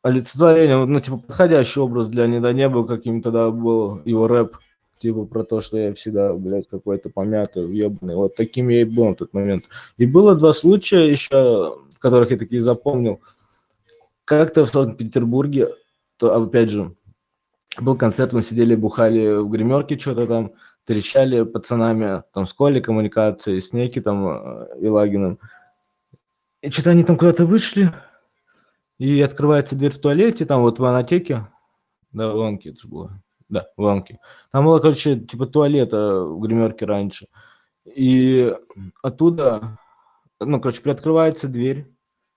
олицетворение, ну, типа, подходящий образ для Недонеба, каким тогда был его рэп, типа, про то, что я всегда, блядь, какой-то помятый, въебанный, вот таким я и был в тот момент. И было два случая еще, которых я такие запомнил. Как-то в Санкт-Петербурге, то, опять же, был концерт, мы сидели, бухали в гримерке, что-то там, трещали пацанами, там, с Колей коммуникации, с Неки там, э, и Лагиным. И что-то они там куда-то вышли, и открывается дверь в туалете, там вот в анотеке, Да, в Илонке это же было. Да, в Илонке. Там было, короче, типа туалета в гримерке раньше. И оттуда, ну, короче, приоткрывается дверь.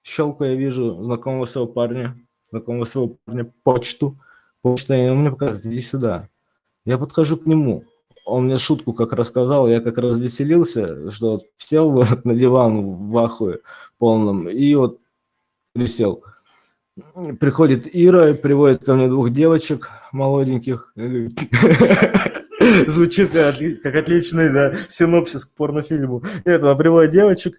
Щелку я вижу знакомого своего парня, знакомого своего парня, почту. Почта, и он мне показывает, иди сюда. Я подхожу к нему. Он мне шутку как рассказал, я как развеселился, что вот сел вот на диван в ахуе полном и вот присел. Приходит Ира приводит ко мне двух девочек молоденьких. Звучит как, отли- как отличный синопсис к порнофильму. Это приводит девочек,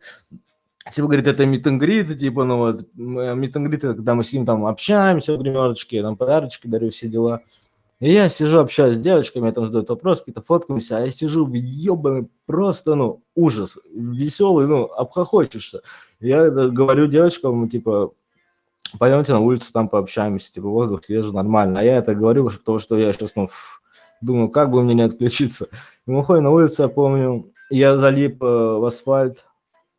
Типа, говорит, это митингрид, типа, ну вот, митингрид, это когда мы с ним там общаемся в гримерочке, там подарочки дарю, все дела. И я сижу, общаюсь с девочками, там задают вопросы, какие-то фоткаемся, а я сижу в ебаный просто, ну, ужас, веселый, ну, обхохочешься. Я говорю девочкам, типа, пойдемте на улицу, там пообщаемся, типа, воздух свежий, нормально. А я это говорю, потому что я сейчас, ну, думаю, как бы мне не отключиться. И мы ходим на улицу, я помню, я залип э, в асфальт,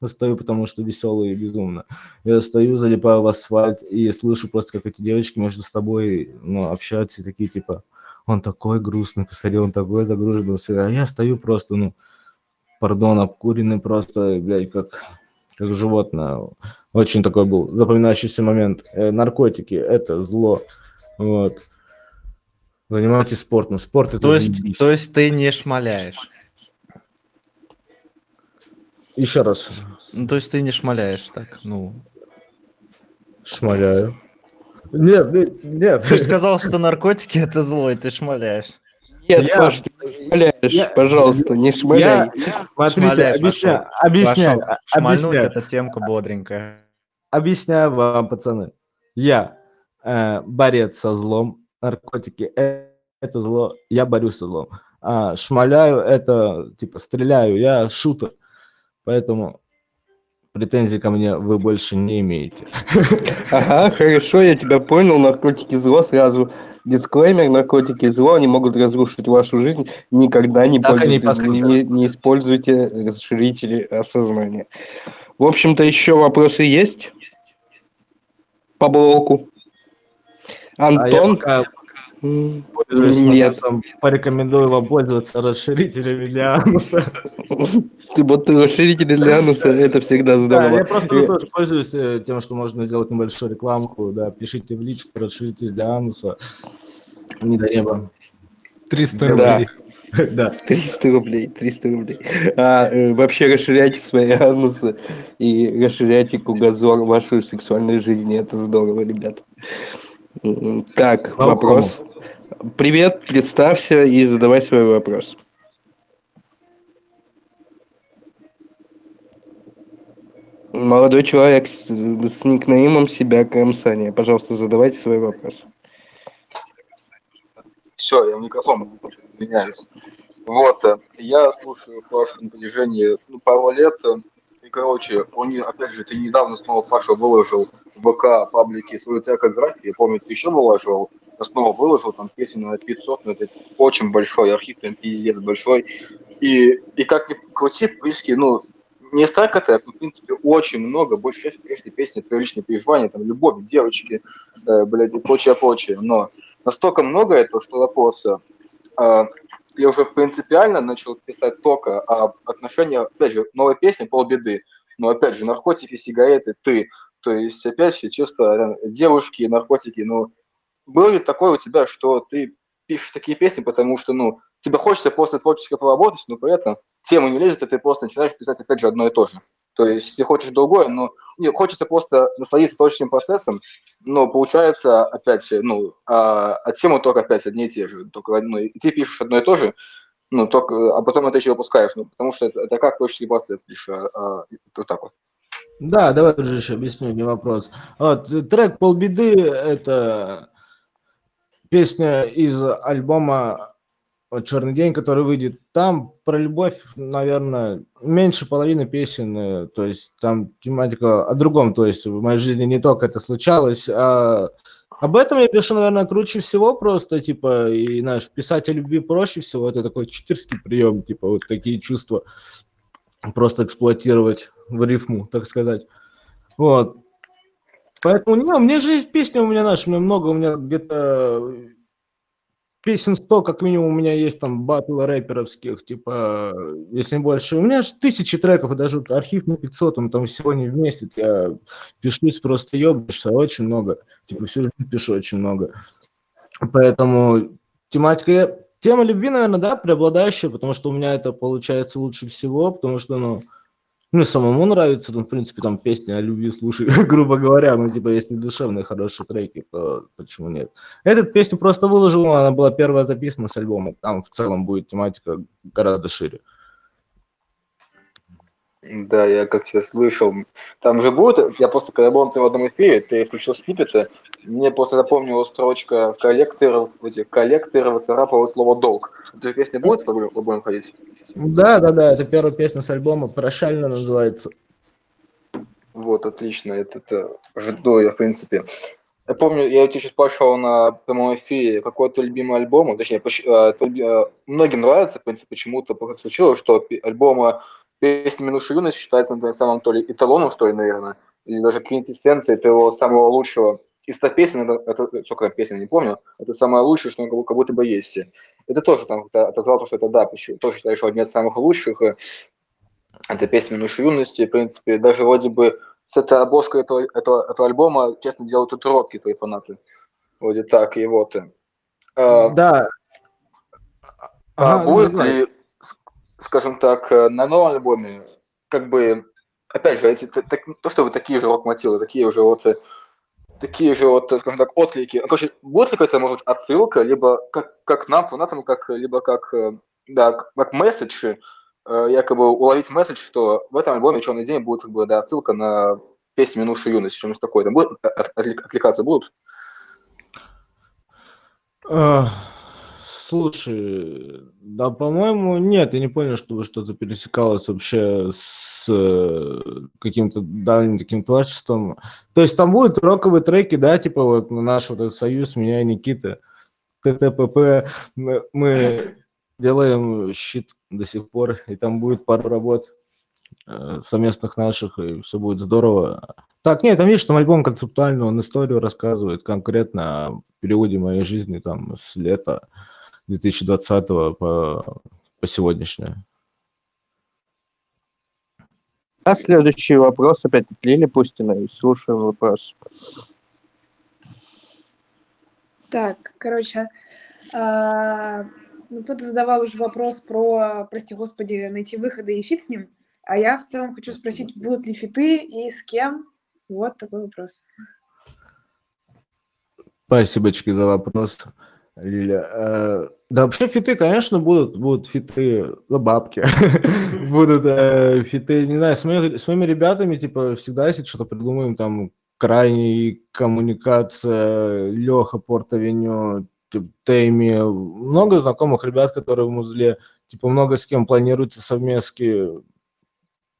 стою, потому что веселый и безумно. Я стою, залипаю в асфальт и слышу просто, как эти девочки между собой ну, общаются и такие, типа, он такой грустный, посмотри, он такой загруженный. всё». А я стою просто, ну, пардон, обкуренный просто, блядь, как, как животное. Очень такой был запоминающийся момент. Э, наркотики – это зло. Вот. Занимайтесь спортом. Спорт – это То есть, заебись. то есть ты не шмаляешь. Еще раз. Ну, то есть ты не шмаляешь, так, ну. Шмаляю. Нет, нет, нет. Ты же сказал, что наркотики это зло, и ты шмаляешь. Нет, Я- Паш, ты не шмаляешь, я- пожалуйста, не шмаляй. Я, смотрите, Шмаляешь, объясняю, объясняю, а- объясняю, это темка бодренькая. объясняю вам, пацаны. Я э, борец со злом, наркотики э- это зло, я борюсь со злом. А шмаляю это, типа, стреляю, я шутер. Поэтому претензий ко мне вы больше не имеете. Ага, хорошо, я тебя понял, наркотики зло, сразу дисклеймер, наркотики зло, они могут разрушить вашу жизнь, никогда не, пользуйтесь- не, не используйте расширители осознания. В общем-то, еще вопросы есть по блоку? А я Антон? пока пользуюсь Нет. порекомендую вам пользоваться расширителями для ануса. Ты вот ты расширители для ануса, это всегда Да, здорово. я просто Э, тоже пользуюсь э, тем, что можно сделать небольшую рекламку, да, пишите в личку, расширитель для ануса, не до неба. 300 Да. рублей. Да. 300 рублей, 300 рублей. А, э, вообще расширяйте свои анусы и расширяйте кругозор вашей сексуальной жизни. Это здорово, ребята. Так, Welcome. вопрос. Привет, представься и задавай свой вопрос. Молодой человек с, с никнеймом себя Крымсания. Пожалуйста, задавайте свой вопрос. Все, я в микрофон извиняюсь. Вот, я слушаю Пашу на протяжении ну, пару лет. Короче, он, опять же, ты недавно снова, Паша, выложил в ВК паблике свою трекографию. Я помню, ты еще выложил, я снова выложил, там песни на 500, но это очень большой архив, прям пиздец большой. И, и как ни крути, практически, ну, не столько трек, но, в принципе, очень много, большая часть, конечно, песни, твои личные переживания, там, любовь, девочки, э, блядь, и прочее, прочее. Но настолько много этого, что вопрос, э, а, я уже принципиально начал писать только об отношениях, опять же, новая песня, полбеды, но опять же, наркотики, сигареты, ты, то есть, опять же, чувство э, девушки, наркотики, ну, было ли такое у тебя, что ты пишешь такие песни, потому что, ну, тебе хочется просто творчески поработать, но при этом тема не лезет, и ты просто начинаешь писать, опять же, одно и то же. То есть ты хочешь другое, но не, хочется просто насладиться творческим процессом, но получается, опять, же, ну, а, а темы только опять одни и те же. Только, ну, и ты пишешь одно и то же, ну, только, а потом это еще выпускаешь, ну, потому что это, это как творческий процесс, лишь а, а, вот так вот. Да, давай уже еще объясню, не вопрос. Вот, трек «Полбеды» — это песня из альбома «Черный день», который выйдет. Там про любовь, наверное, меньше половины песен, э, то есть там тематика о другом, то есть в моей жизни не только это случалось, а об этом я пишу, наверное, круче всего просто, типа, и, знаешь, писать о любви проще всего, это такой читерский прием, типа, вот такие чувства просто эксплуатировать в рифму, так сказать. Вот. Поэтому, не, у меня же есть песни, у меня, знаешь, у меня много, у меня где-то песен 100, как минимум, у меня есть там батл рэперовских, типа, если не больше. У меня же тысячи треков, и даже вот архив на 500, он там всего не вместит. Я пишусь просто ебаешься, очень много. Типа, всю жизнь пишу очень много. Поэтому тематика... Тема любви, наверное, да, преобладающая, потому что у меня это получается лучше всего, потому что, ну, мне самому нравится, ну, в принципе, там песни о любви слушать, грубо говоря, ну, типа, если душевные хорошие треки, то почему нет? Эту песню просто выложил, она была первая записана с альбома, там в целом будет тематика гораздо шире. Да, я как сейчас слышал. Там же будет, я просто когда был на одном эфире, ты включил сниппеты, мне просто напомнила строчка коллектор, эти, коллектор выцарапало слово долг. Эта же песня будет в альбом ходить? Да, да, да, это первая песня с альбома, «Прощально» называется. Вот, отлично, это, это жду я, в принципе. Я помню, я у тебя сейчас спрашивал на прямом эфире, какой твой любимый альбом, точнее, э, твой э, многим нравится, в принципе, почему-то случилось, что альбомы «Песни минувшей юности» считается на самом то ли эталоном, что ли, наверное, или даже квинтэссенцией твоего самого лучшего из 100 песен, это, это сколько там песен, не помню, это самое лучшее, что как, будто- бы есть. Это тоже там как-то отозвался, что это да, тоже считаю, что одни из самых лучших, э, это песня минувшей юности, в принципе, даже вроде бы с этой обложкой этого, этого, этого альбома, честно, делают татуировки твои фанаты. Вроде так, и вот. А, Да. а Ага, будет давай. ли, скажем так, э, на новом альбоме, как бы, опять же, эти, так- то, что вы такие же рок-мотивы, такие уже вот, такие же вот, э, скажем так, отклики. Ну, Короче, будет ли какая-то, может, отсылка, либо как, как нам, фанатам, как, либо как, э, да, как- как месседж, э, якобы уловить месседж, что в этом альбоме «Черный день» будет как бы, да, отсылка на песню «Минувшей юности», что-нибудь такое. Там будет от- отвлек- отвлекаться будут? Слушай, да, по-моему, нет, я не понял, чтобы что-то пересекалось вообще с э, каким-то дальним таким творчеством. То есть там будут роковые треки, да, типа вот наш вот этот союз, меня и Никита, ТТПП, мы, делаем щит до сих пор, и там будет пару работ э, совместных наших, и все будет здорово. Так, нет, там видишь, там альбом концептуальный, он историю рассказывает конкретно о периоде моей жизни там с лета 2020 по, по сегодняшнее. А следующий вопрос опять от Лили Пустиной. Слушаем вопрос. Так, короче, а, ну, кто-то задавал уже вопрос про, прости господи, найти выходы и фит с ним. А я в целом хочу спросить, будут ли фиты и с кем? Вот такой вопрос. Спасибочки за вопрос, Лиля. Э, Да, вообще фиты, конечно, будут, будут фиты за бабки. Будут э, фиты, не знаю, с моими, с моими ребятами, типа, всегда, если что-то придумаем, там, крайний коммуникация, Леха Портовеню, типа, Тейми, много знакомых ребят, которые в музле, типа, много с кем планируется совместки,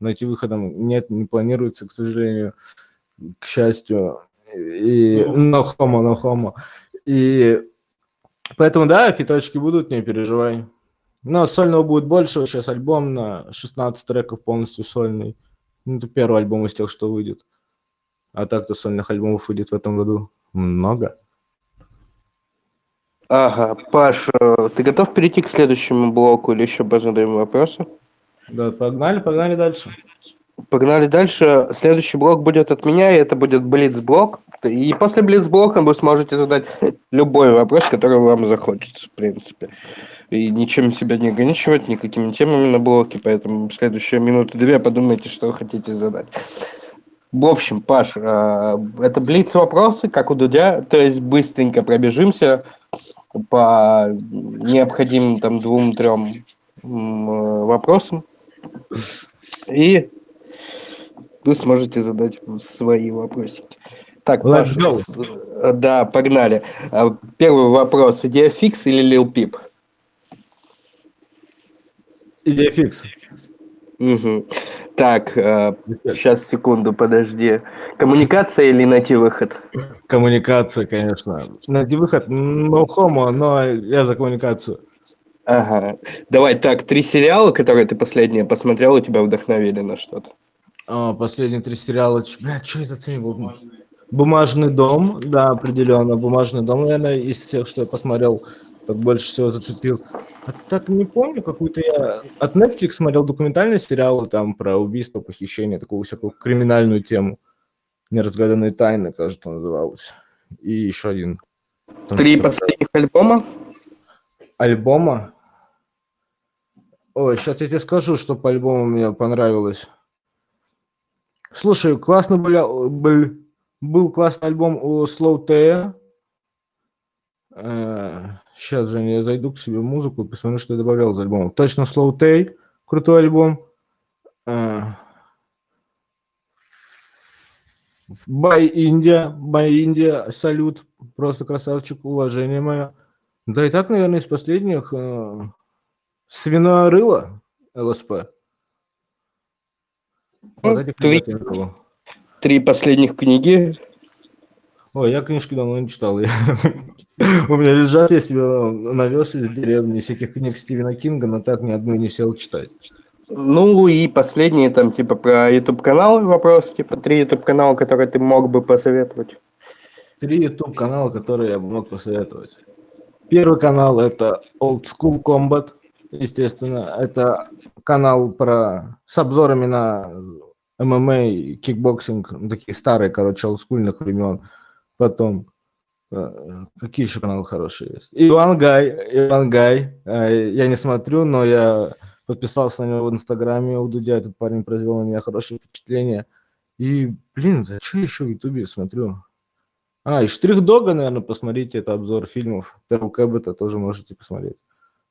найти выходом нет, не планируется, к сожалению, к счастью. И на хомо, на хомо. И поэтому, да, фиточки будут, не переживай. Но сольного будет больше. Сейчас альбом на 16 треков полностью сольный. Ну, это первый альбом из тех, что выйдет. А так-то сольных альбомов выйдет в этом году много. Ага, Паш, э, ты готов перейти к следующему блоку или еще позадаем вопросы? Да, погнали, погнали дальше. Погнали дальше. Следующий блок будет от меня, и это будет Блиц-блок. И после Блиц-блока вы сможете задать любой вопрос, который вам захочется, в принципе. И ничем себя не ограничивать, никакими темами на блоке, поэтому следующие минуты две подумайте, что вы хотите задать. В общем, Паш, э, это Блиц-вопросы, как у Дудя, то есть быстренько пробежимся по необходимым там двум-трем вопросам. И вы сможете задать свои вопросики. Так, Let's Паша, go. э, да, погнали. А, Первый вопрос. Идея фикс или Lil Peep? Идея фикс. Мгм. Так, сейчас, секунду, подожди. Коммуникация или найти выход? Коммуникация, конечно. Найти выход, no homo, но я за коммуникацию. Ага. Давай так, три сериала, которые ты последние посмотрел, и тебя вдохновили на что-то. А, последние три сериала. Ч- Бля, что это за был? Бумажный дом, да, определенно. Бумажный дом, наверное, из всех, что я посмотрел. так больше всего зацепил. А так не помню, какую-то я от Netflix смотрел документальные сериалы там про убийство, похищение, такую всякую криминальную тему. Неразгаданные тайны, кажется, называлось. И еще один. Там Три последних альбома. Альбома. Ой, сейчас я тебе скажу, что по альбому мне понравилось. Слушай, классно был, был, был классный альбом у Slow T. Сейчас же я зайду к себе музыку и посмотрю, что я добавлял из альбома. Точно Slow Tay, крутой альбом. Э, Бай Индия, Бай Индия, салют, просто красавчик, уважение мое. Да и так, наверное, из последних э, Свиное рыло, ЛСП. Вот Ну, я три последних книги. Ой, я книжки давно не читал. я- У меня лежат, я себе навез из деревни всяких книг Стивена Кинга, но так ни одну не сел читать. Ну и последние там типа про YouTube канал вопрос, типа три YouTube канала, которые ты мог бы посоветовать. Три YouTube канала, которые я бы мог посоветовать. Первый канал это Old School Combat, естественно. Это канал про с обзорами на ММА, кикбоксинг, ну, такие старые, короче, олдскульных времен. Потом э, какие еще каналы хорошие есть? Иван Гай, Иван Гай. Э, Я не смотрю, но я подписался на него в Инстаграме у Дудя. Этот парень произвел на меня хорошее впечатление. И, блин, за что еще в Ютубе смотрю? А, и Штрих-Дога, наверное, посмотрите, это обзор фильмов. Терл Кэббета тоже можете посмотреть.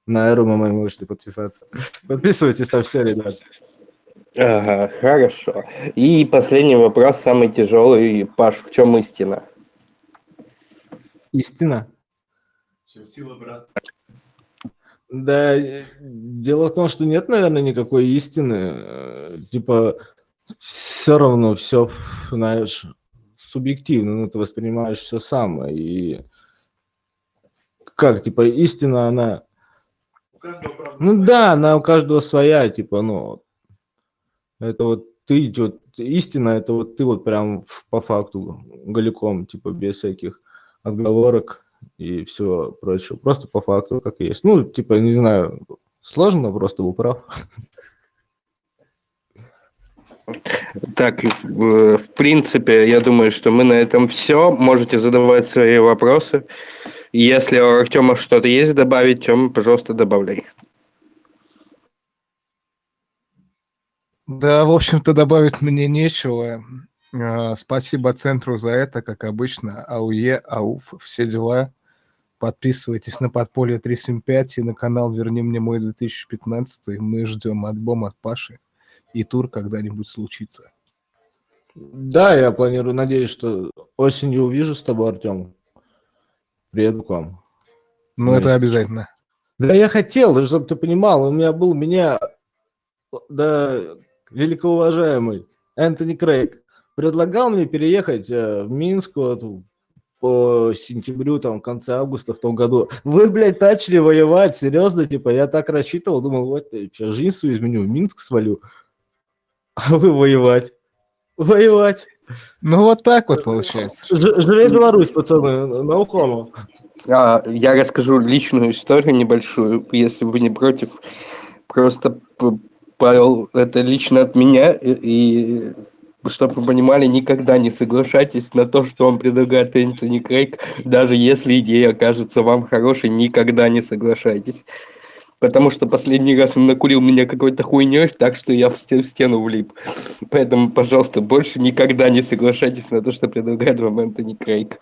На Эру ММА можете подписаться. Подписывайтесь на все, ребят. Ага, хорошо. И последний вопрос, самый тяжелый. Паш, в чем истина? Истина. Сила, брат. Да, э, дело в том, что нет, наверное, никакой истины. Э, Типа, все равно все, знаешь, субъективно, ну, ты воспринимаешь все сам. И как, типа, истина, она... Ну да, она у каждого своя, типа, ну, это вот ты, вот, истина, это вот ты вот прям в- по факту голиком, типа, без всяких отговорок и всего прочего. Просто по факту, как и есть. Ну, типа, не знаю, сложно, просто был прав. Так, э, в принципе, я думаю, что мы на этом все. Можете задавать свои вопросы. Если у Артема что-то есть добавить, Тёма, пожалуйста, добавляй. Да, в общем-то, добавить мне нечего. А, Спасибо центру за это, как обычно. АУЕ, АУФ, все дела. Подписывайтесь на подполье 375 и на канал Верни мне мой 2015. Мы ждем альбом от Паши. И тур когда-нибудь случится. Да, я планирую, надеюсь, что осенью увижу с тобой, Артем. Приеду к вам. Ну, это Вместе. обязательно. Да я хотел, чтобы ты понимал, у меня был меня, да, великоуважаемый Энтони Крейг предлагал мне переехать э, в Минск вот, по сентябрю, там, в конце августа в том году. Вы, блядь, начали воевать, серьезно, типа, я так рассчитывал, думал, вот, я сейчас жизнь свою изменю, в Минск свалю, а вы воевать. Воевать. Ну, вот так вот получается. Ж- Живе Беларусь, пацаны, наукомо. А, я расскажу личную историю небольшую, если вы не против. Просто, Павел, это лично от меня, и, и чтобы вы понимали, никогда не соглашайтесь на то, что вам предлагает Энтони Крейг, даже если идея окажется вам хорошей, никогда не соглашайтесь. Потому что последний раз он накурил меня какой-то хуйней, так что я в сте- в стену влип. Поэтому, пожалуйста, больше никогда не соглашайтесь на то, что предлагает вам Энтони Крейг.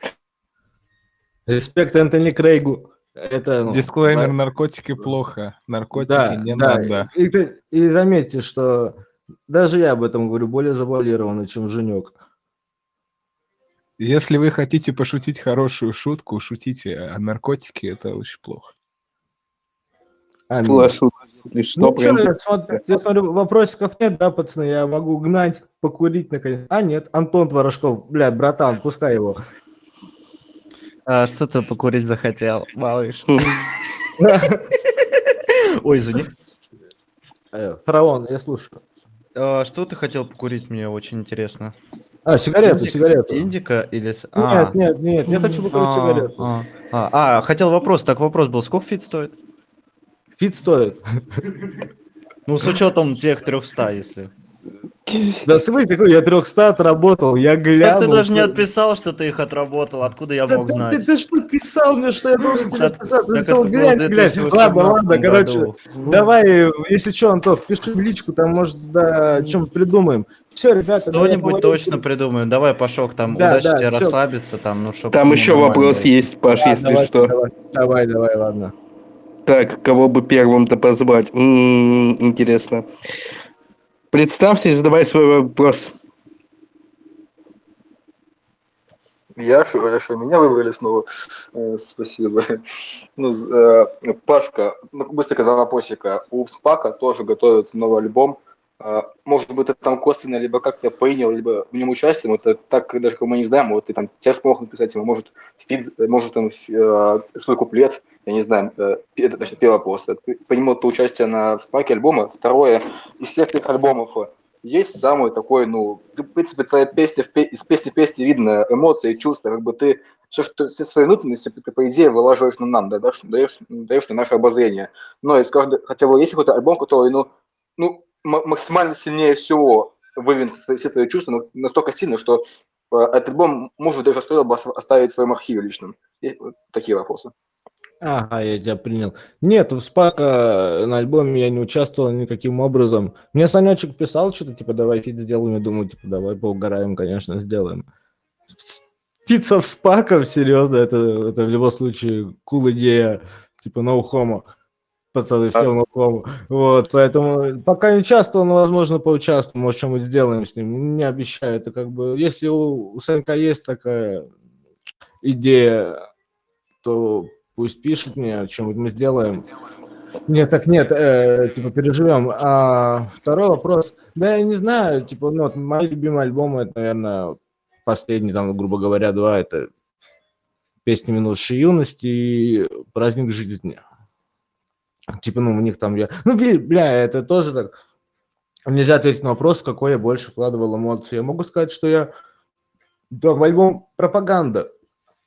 Респект Энтони Крейгу. Это, ну, Дисклеймер, да. наркотики плохо. Наркотики Да, не да. надо. И, ты- и заметьте, что даже я об этом говорю более завуалированно, чем Женек. Если вы хотите пошутить хорошую шутку, шутите, а наркотики это очень плохо. Аминь. Плашу, если что, Ну, прям- чё, я смотрю, я смотрю, вопросиков нет, да, пацаны, я могу гнать, покурить наконец. А, нет, Антон Творожков, блядь, братан, пускай его. А, что ты покурить захотел, малыш? Ой, извини. Э, Фараон, я слушаю. А, Что ты хотел покурить, мне очень интересно. А, сигарету, Индика- сигарету. Индика или... с- а. Нет, нет, нет, я хочу А, сигарету. А, а, а, хотел вопрос, так вопрос был, сколько фит стоит? Фит стоит. Ну, с учетом тех 300, если. Да смотри, такой, я 300 отработал, я глянул. Так ты даже не отписал, что ты их отработал, откуда я Да мог ты- знать? Ты, ты что писал мне, что я должен тебе списать? Ты было глянь, глянь. 2018 Ладно, ладно, короче, году. давай, если что, Антох, пиши в личку, там, может, да, чем придумаем. Все, ребята, Что-нибудь точно придумаем. Давай, Пашок, там Да, удачи да, тебе всё. расслабиться, там, ну, чтоб Там еще вопрос есть, Паш, Да, если давай, что. Давай, давай, давай, ладно. Так, кого бы первым-то позвать? М, интересно. Представься и задавай свой вопрос. Я хорошо, меня выбрали снова. Э, Спасибо. Ну, э, Пашка, ну, быстренько два вопросика. У Спака тоже готовится новый альбом. А, Может быть, ты там косвенно либо как-то принял, либо в нем участие, это так даже как мы не знаем, вот ты там текст мог написать ему, может, фит, может там э, свой куплет, я не знаю, э, это, значит, первый вопрос. Ты принимал ты участие на Спаке альбома. Второе, из всех твоих альбомов э, есть самый такой, ну, в принципе, твоя песня, из песни в песне видно эмоции, чувства, как бы ты все, что все свои внутренности, ты, по идее, выложишь на нам, да, даешь, даешь, даешь на наше обозрение. Но из каждого, хотя бы есть какой-то альбом, который, ну, ну, максимально сильнее всего свои- все твои чувства, настолько сильно, что э, этот альбом, может, даже стоило бы ос- оставить в своем архиве личном. Есть такие вопросы. Ага, я тебя принял. Нет, в Спака на альбоме я не участвовал никаким образом. Мне Санечек писал что-то, типа, давай фит сделаем. Я думаю, типа, давай поугараем, конечно, сделаем. Фит со Спаком, серьезно, это, это в любом случае кул идея, типа, no homo. Пацаны, всем no homo. Вот, поэтому пока не участвовал, но, возможно, поучаствую, может, что-нибудь сделаем с ним. Не обещаю, это как бы, если у, у Санька есть такая идея, то пусть пишет мне, что-нибудь мы сделаем. Нет, так нет, э, типа переживем. А второй вопрос. Да, я не знаю, типа, ну, вот мои любимые альбомы, это, наверное, последние, там, грубо говоря, два, это песни минувшей юности и праздник жизни. Типа, ну, у них там я... Ну, бля, это тоже так... Нельзя ответить на вопрос, какой я больше вкладывал эмоций. Я могу сказать, что я да, в альбом «Пропаганда»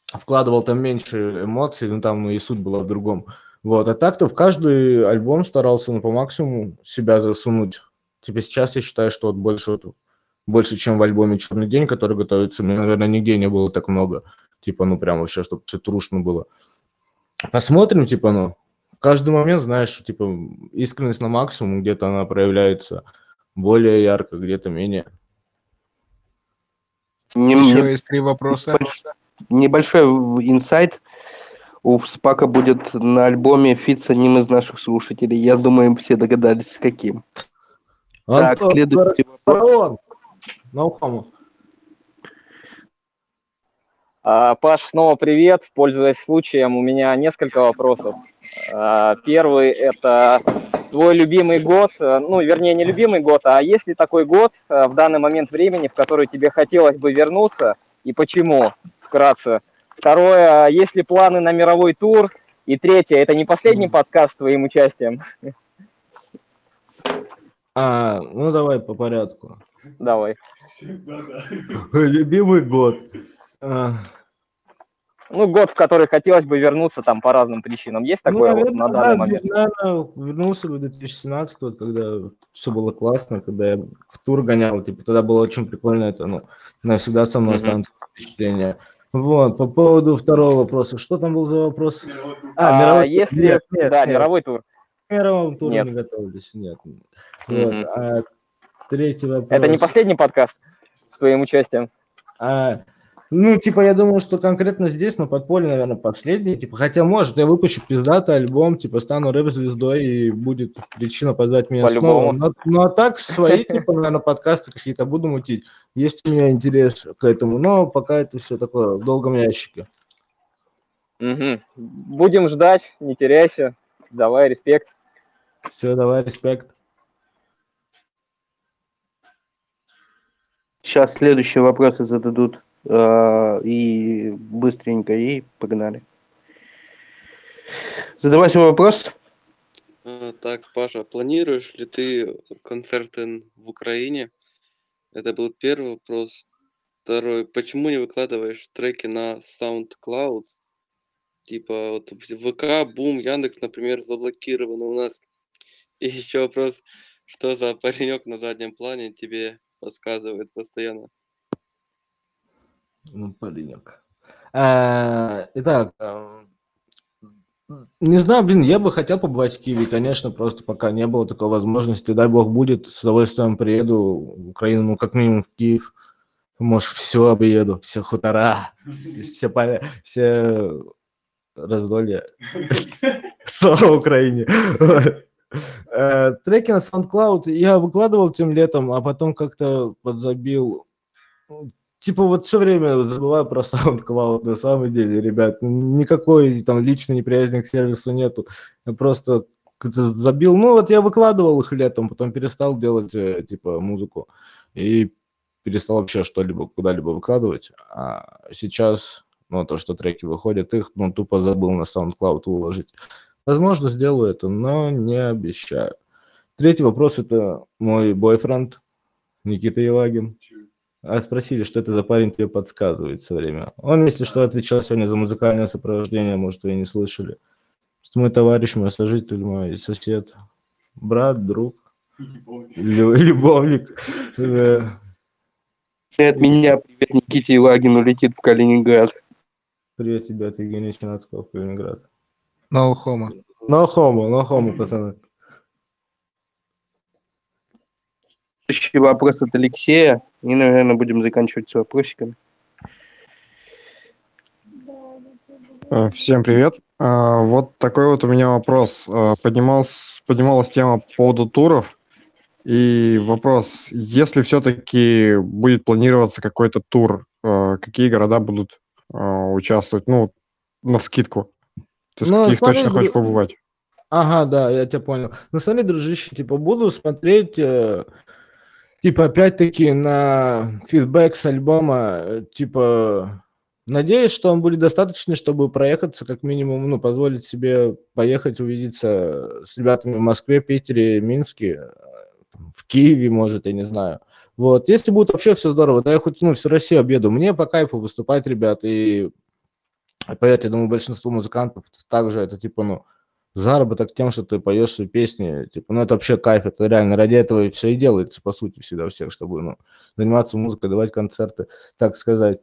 вкладывал там меньше эмоций, ну, там ну, и суть была в другом. Вот, а так-то в каждый альбом старался ну, по максимуму себя засунуть. Типа сейчас я считаю, что вот больше, вот, больше, чем в альбоме «Черный день», который готовится, мне, наверное, нигде не было так много. Типа, ну, прям вообще, чтобы все трушно было. Посмотрим, типа, ну, каждый момент, знаешь, что, типа, искренность на максимум, где-то она проявляется более ярко, где-то менее. Не- Еще не- есть три вопроса. Небольш- Небольшой инсайт. У Спака будет на альбоме фит с одним из наших слушателей. Я думаю, все догадались, с каким. Так, Антон, следующий вопрос. Фараон! А, Паш, снова привет. Пользуясь случаем, у меня несколько вопросов. А, Первый – это твой любимый год, э, ну, вернее, не любимый год, а есть ли такой год э, в данный момент времени, в который тебе хотелось бы вернуться, и почему, вкратце? Второе, есть ли планы на мировой тур? И третье, это не последний подкаст с твоим участием? А, ну давай по порядку. Давай. Любимый год. А, Ну, год, в который хотелось бы вернуться там по разным причинам. Есть ну, такое вот наверное, на да, данный момент? наверное, вернулся бы в 2017, вот, когда все было классно, когда я в тур гонял, типа, тогда было очень прикольно, это, ну, навсегда со мной Мгм. останется впечатление. Вот, по поводу второго вопроса, что там был за вопрос? А, мировой тур. если... Нет, нет, да, нет. мировой тур. К мировому туру Нет. не готовились, нет. Вот, Мгм. а третий вопрос. Это не последний подкаст с твоим участием? А, ну, типа, я думаю, что конкретно здесь, на подполье, наверное, последний. Типа, хотя, может, я выпущу пиздатый альбом, типа, стану рэп-звездой, и будет причина позвать меня снова. По-любому. Но, ну, а так, свои, типа, наверное, подкасты какие-то буду мутить. Есть у меня интерес к этому, но пока это все такое в долгом ящике. Мгм. Будем ждать, не теряйся. Давай, респект. Все, давай, респект. Сейчас следующие вопросы зададут. Э, и быстренько, и погнали. Задавай свой вопрос. А, Так, Паша, планируешь ли ты концерты в Украине? Это был первый вопрос. Второй, почему не выкладываешь треки на SoundCloud? Типа вот ВК, Бум, Яндекс, например, заблокированы у нас. И еще вопрос, что за паренек на заднем плане тебе подсказывает постоянно? Ну, паренек. А, Итак, а, не знаю, блин, я бы хотел побывать в Киеве, конечно, просто пока не было такой возможности. Дай бог будет, с удовольствием приеду в Украину, ну, как минимум в Киев. Может, все объеду, все хутора, все, все, поля, все раздолья. Слава Украине! Э, Треки на SoundCloud я выкладывал тем летом, а потом как-то подзабил. Типа вот все время забываю про SoundCloud, на самом деле, ребят. Никакой там личной неприязни к сервису нету. Я просто забил. Ну вот я выкладывал их летом, потом перестал делать э, типа музыку. И перестал вообще что-либо куда-либо выкладывать. А сейчас, ну, то, что треки выходят, их, ну, тупо забыл на SoundCloud выложить. Возможно, сделаю это, но не обещаю. Третий вопрос – это мой бойфренд Никита Елагин. А спросили, что это за парень тебе подсказывает все время. Он, если что, отвечал сегодня за музыкальное сопровождение, может, вы и не слышали. Это мой товарищ, мой сожитель, мой сосед, брат, друг, лю- любовник. От меня привет Никите Илагину летит в Калининград. Привет тебе от Евгения Чинацкого в Калининград. No homo. No homo, no homo, пацаны. Следующий вопрос от Алексея. И, наверное, будем заканчивать с вопросиками. Э, Всем привет. А, Вот такой вот у меня вопрос. А, Поднималась, поднималась тема по поводу туров. И вопрос, если все-таки будет планироваться какой-то тур, какие города будут участвовать? Ну, на скидку. То есть Ну, каких смотри, точно хочешь дру- побывать? Ага, да, я тебя понял. Ну, смотри, дружище, типа, буду смотреть, э, типа, опять-таки, на фидбэк с альбома, э, типа, надеюсь, что он будет достаточный, чтобы проехаться, как минимум, ну, позволить себе поехать увидеться с ребятами в Москве, Питере, Минске, э, в Киеве, может, я не знаю. Вот, если будет вообще все здорово, да я хоть, ну, всю Россию объеду, мне по кайфу выступать, ребят, и поверьте, я думаю, большинство музыкантов также это, типа, ну, заработок тем, что ты поешь свои песни, типа, ну, это вообще кайф, это реально ради этого и все и делается, по сути, всегда у всех, чтобы, ну, заниматься музыкой, давать концерты, так сказать.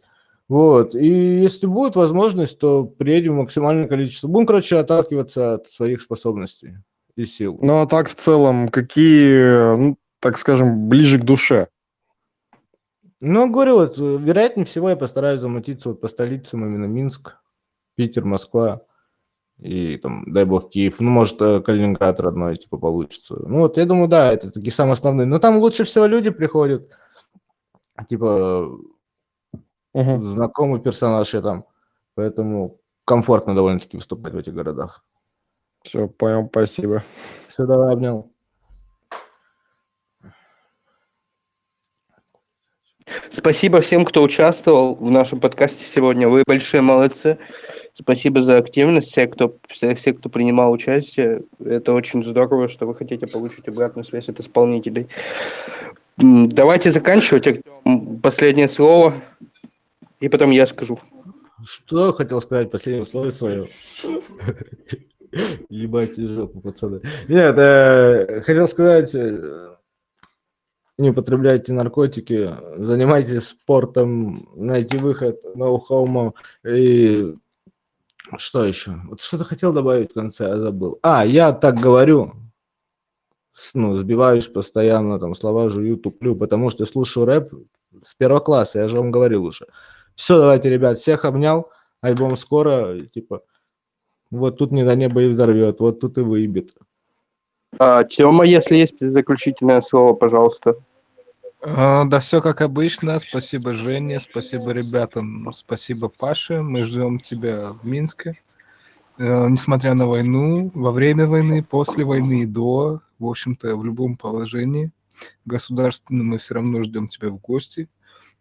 Вот, и если будет возможность, то приедем максимальное количество. Будем, короче, отталкиваться от своих способностей и сил. Ну, а так в целом, какие, ну, так скажем, ближе к душе? Ну, говорю, вот, вероятнее всего, я постараюсь замутиться вот по столицам, именно Минск, Питер, Москва и, там, дай бог, Киев. Ну, может, э, Калининград родной, типа, получится. Ну, вот, я думаю, да, это такие самые основные. Но там лучше всего люди приходят, типа, знакомый персонаж я там, поэтому комфортно довольно-таки выступать в этих городах. Все, понял, спасибо. Все, давай, обнял. Спасибо всем, кто участвовал в нашем подкасте сегодня. Вы большие молодцы. Спасибо за активность, все, кто, все, все, кто принимал участие. Это очень здорово, что вы хотите получить обратную связь от исполнителей. Давайте заканчивать. Артём, Последнее слово. И потом я скажу. Что хотел сказать последнее слово свое? Ебать жопу, пацаны. Нет, э, хотел сказать, э, не употребляйте наркотики, занимайтесь спортом, найти выход, no homo. И что еще? Вот что-то хотел добавить в конце, я забыл. А, я так говорю, ну, сбиваюсь постоянно, там, слова жую, туплю, потому что слушаю рэп с первого класса, я же вам говорил уже. Все, давайте, ребят, всех обнял, альбом скоро, типа, вот тут не до неба и взорвет, вот тут и выебет. А, Тёма, если есть заключительное слово, пожалуйста. А, Да все как обычно. Спасибо Жене, спасибо ребятам, спасибо Паше. Мы ждем тебя в Минске. Э, Несмотря на войну, во время войны, после войны и до, в общем-то, в любом положении государственном мы все равно ждем тебя в гости.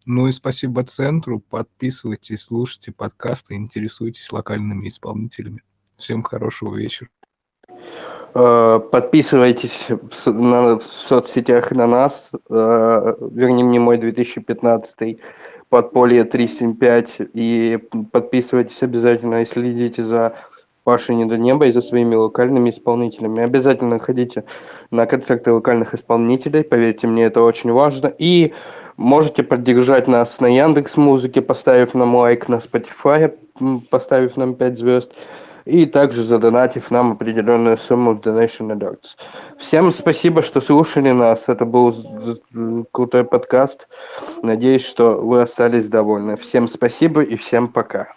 Ну и спасибо центру. Подписывайтесь, слушайте подкасты, интересуйтесь локальными исполнителями. Всем хорошего вечера. Э, Подписывайтесь на- в соцсетях на нас. э, Верни мне мой 2015. Подполье 375 и подписывайтесь обязательно и следите за Пашей Не до неба и за своими локальными исполнителями. Обязательно ходите на концерты локальных исполнителей, поверьте мне, это очень важно. И можете поддержать нас на Яндекс Музыке, поставив нам лайк, на Spotify, поставив нам 5 звезд, и также задонатив нам определенную сумму в Donation Alerts. Всем спасибо, что слушали нас. Это был крутой подкаст. Надеюсь, что вы остались довольны. Всем спасибо и всем пока.